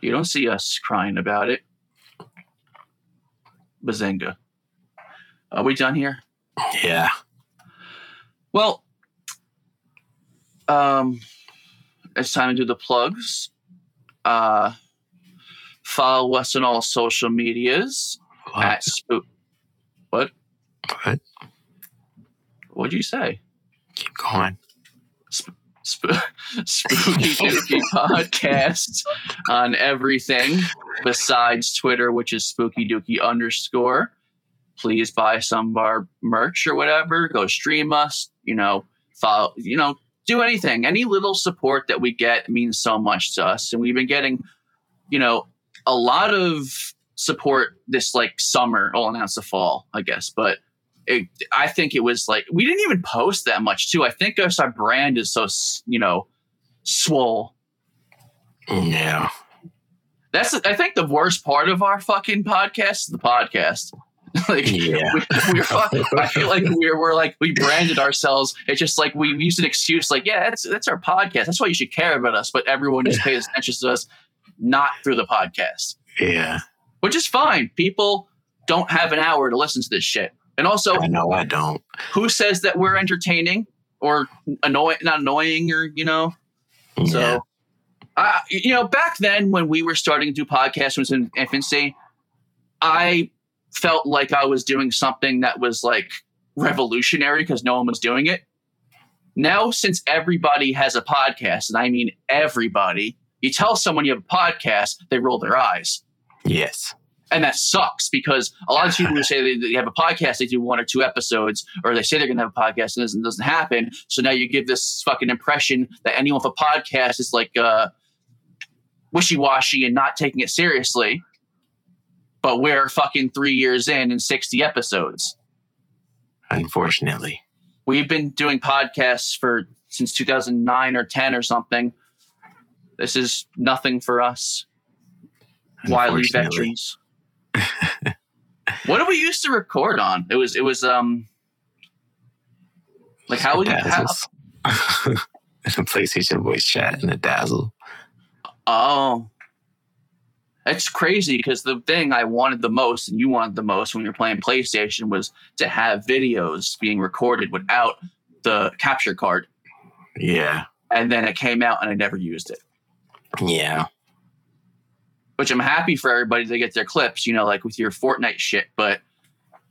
you don't see us crying about it bazinga are we done here yeah. Well, um, it's time to do the plugs. Uh, follow us on all social medias What? at spook. What? What? What'd you say? Keep going. Sp- [LAUGHS] Spooky Dookie [LAUGHS] Podcast on everything besides Twitter, which is Spooky Dookie underscore. Please buy some of our merch or whatever. Go stream us. You know, follow. You know, do anything. Any little support that we get means so much to us, and we've been getting, you know, a lot of support this like summer. I'll announce the fall, I guess, but it, I think it was like we didn't even post that much too. I think our brand is so you know swole. Yeah. That's I think the worst part of our fucking podcast is the podcast. [LAUGHS] like Yeah. we, we're fuck- I feel like we're we're like we branded ourselves. It's just like we used an excuse like yeah that's that's our podcast. That's why you should care about us. But everyone just pays attention to us not through the podcast, Yeah. which is fine. People don't have an hour to listen to this shit. And also, I know I don't. who says that we're entertaining or annoying not annoying or you know Yeah. so uh, you know back then when we were starting to do podcasts was in infancy i felt like i was doing something that was like revolutionary because no one was doing it now since everybody has a podcast and i mean everybody you tell someone you have a podcast they roll their eyes yes. And that sucks because a lot of people [LAUGHS] who say they, they have a podcast, they do one or two episodes, or they say they're going to have a podcast, and it doesn't, doesn't happen. So now you give this fucking impression that anyone with a podcast is like uh, wishy washy and not taking it seriously. But we're fucking three years in and 60 episodes. Unfortunately. We've been doing podcasts for since 2009 or 10 or something. This is nothing for us. Wily veterans. What did we used to record on? It was it was um like how would you how, the [LAUGHS] PlayStation voice chat and the dazzle. oh it's crazy because the thing I wanted the most and you wanted the most when you're playing PlayStation was to have videos being recorded without the capture card. Yeah. And then it came out and I never used it. Yeah. Which I'm happy for everybody to get their clips, you know, like with your Fortnite shit, but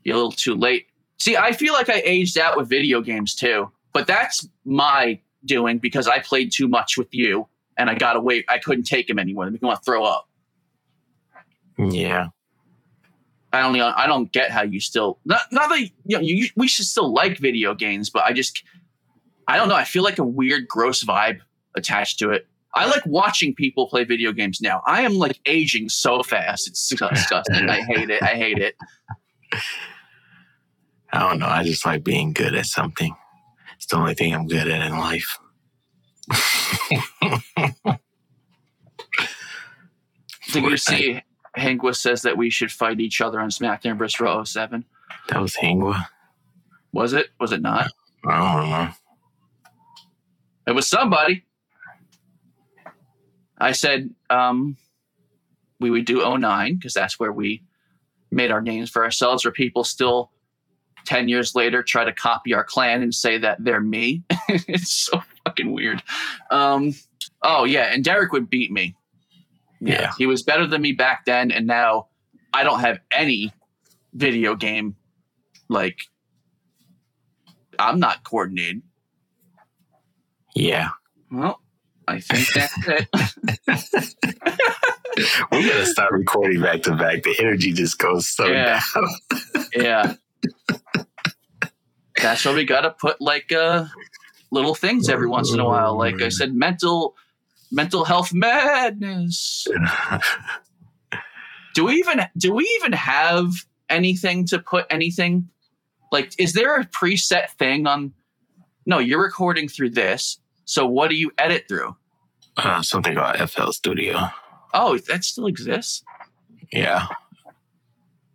you're a little too late. See, I feel like I aged out with video games too, but that's my doing because I played too much with you and I got away. I couldn't take him anymore. Me want to throw up. Yeah. I only I don't get how you still not not that you know you, we should still like video games, but I just I don't know. I feel like a weird, gross vibe attached to it. I like watching people play video games now. I am like aging so fast. It's disgusting. I hate it. I hate it. I don't know. I just like being good at something. It's the only thing I'm good at in life. Did you see Hangwa says that we should fight each other on SmackDown vs. Raw 07? That was Hingwa. Was it? Was it not? I don't know. It was somebody. I said um, we would do 09 because that's where we made our names for ourselves, where people still 10 years later try to copy our clan and say that they're me. [LAUGHS] it's so fucking weird. Um, oh, yeah. And Derek would beat me. Yeah. He was better than me back then. And now I don't have any video game. Like, I'm not coordinated. Yeah. Well, I think that's it. [LAUGHS] [LAUGHS] we gotta start recording back to back. The energy just goes so Yeah. down. Yeah. [LAUGHS] That's why we gotta put like uh little things every once in a while. Like I said, mental mental health madness. Do we even do we even have anything to put anything? Like, is there a preset thing on no, you're recording through this. So what do you edit through? Uh, something about FL Studio. Oh, that still exists. Yeah.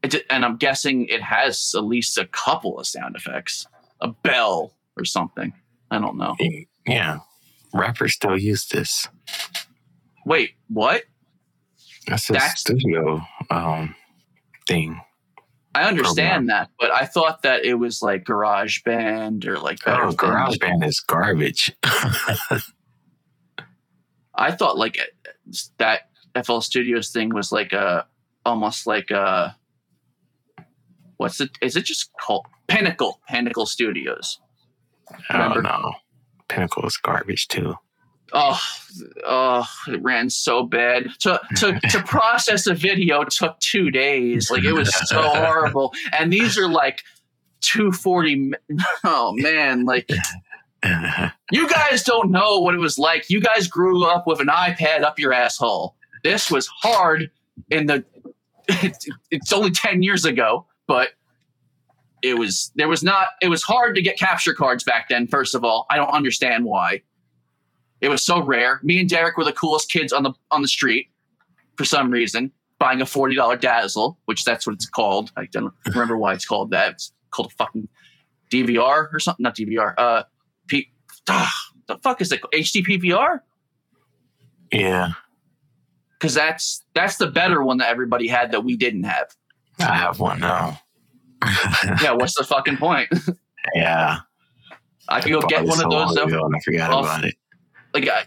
It, and I'm guessing it has at least a couple of sound effects, a bell or something. I don't know. Yeah. Rappers still use this. Wait, what? That's a That's- studio um thing. I oh, understand that, but I thought that it was like Garage Band or like Oh, things. GarageBand is garbage. [LAUGHS] I thought like that FL Studios thing was like a almost like a what's it? Is it just called Pinnacle? Pinnacle Studios. I don't Remember? know. Pinnacle is garbage too. Oh, oh, it ran so bad. To to [LAUGHS] to process a video took two days. Like it was so [LAUGHS] horrible. And these are like two forty. [LAUGHS] Oh man, like you guys don't know what it was like. You guys grew up with an iPad up your asshole. This was hard in the. It's only ten years ago, but it was there was not. It was hard to get capture cards back then. First of all, I don't understand why. It was so rare. Me and Derek were the coolest kids on the on the street for some reason, buying a forty dollar Dazzle, which that's what it's called. I don't [LAUGHS] remember why it's called that. It's called a fucking DVR or something. Not DVR. Uh, P. Ah, the fuck is it? called? HD PVR? yeah. Because that's that's the better one that everybody had that we didn't have. I have one now. [LAUGHS] Yeah, what's the fucking point? [LAUGHS] yeah. I could go get one of those. I forgot off- about it. Like I,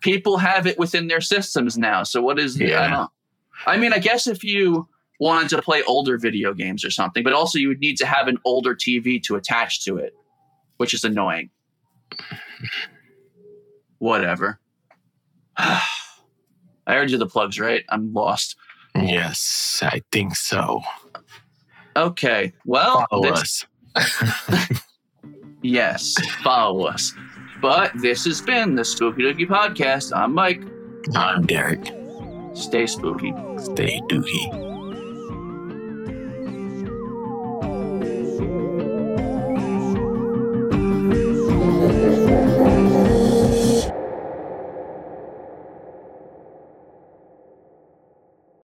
people have it within their systems now. So what is I Yeah. don't. I mean, I guess if you wanted to play older video games or something, but also you would need to have an older TV to attach to it, which is annoying. Whatever. [SIGHS] I heard you the plugs, right? I'm lost. Yes, I think so. Okay. Well, Follow this- us. [LAUGHS] [LAUGHS] yes, follow us. But this has been the Spooky Dookie Podcast. I'm Mike. I'm Derek. Stay spooky. Stay dookie.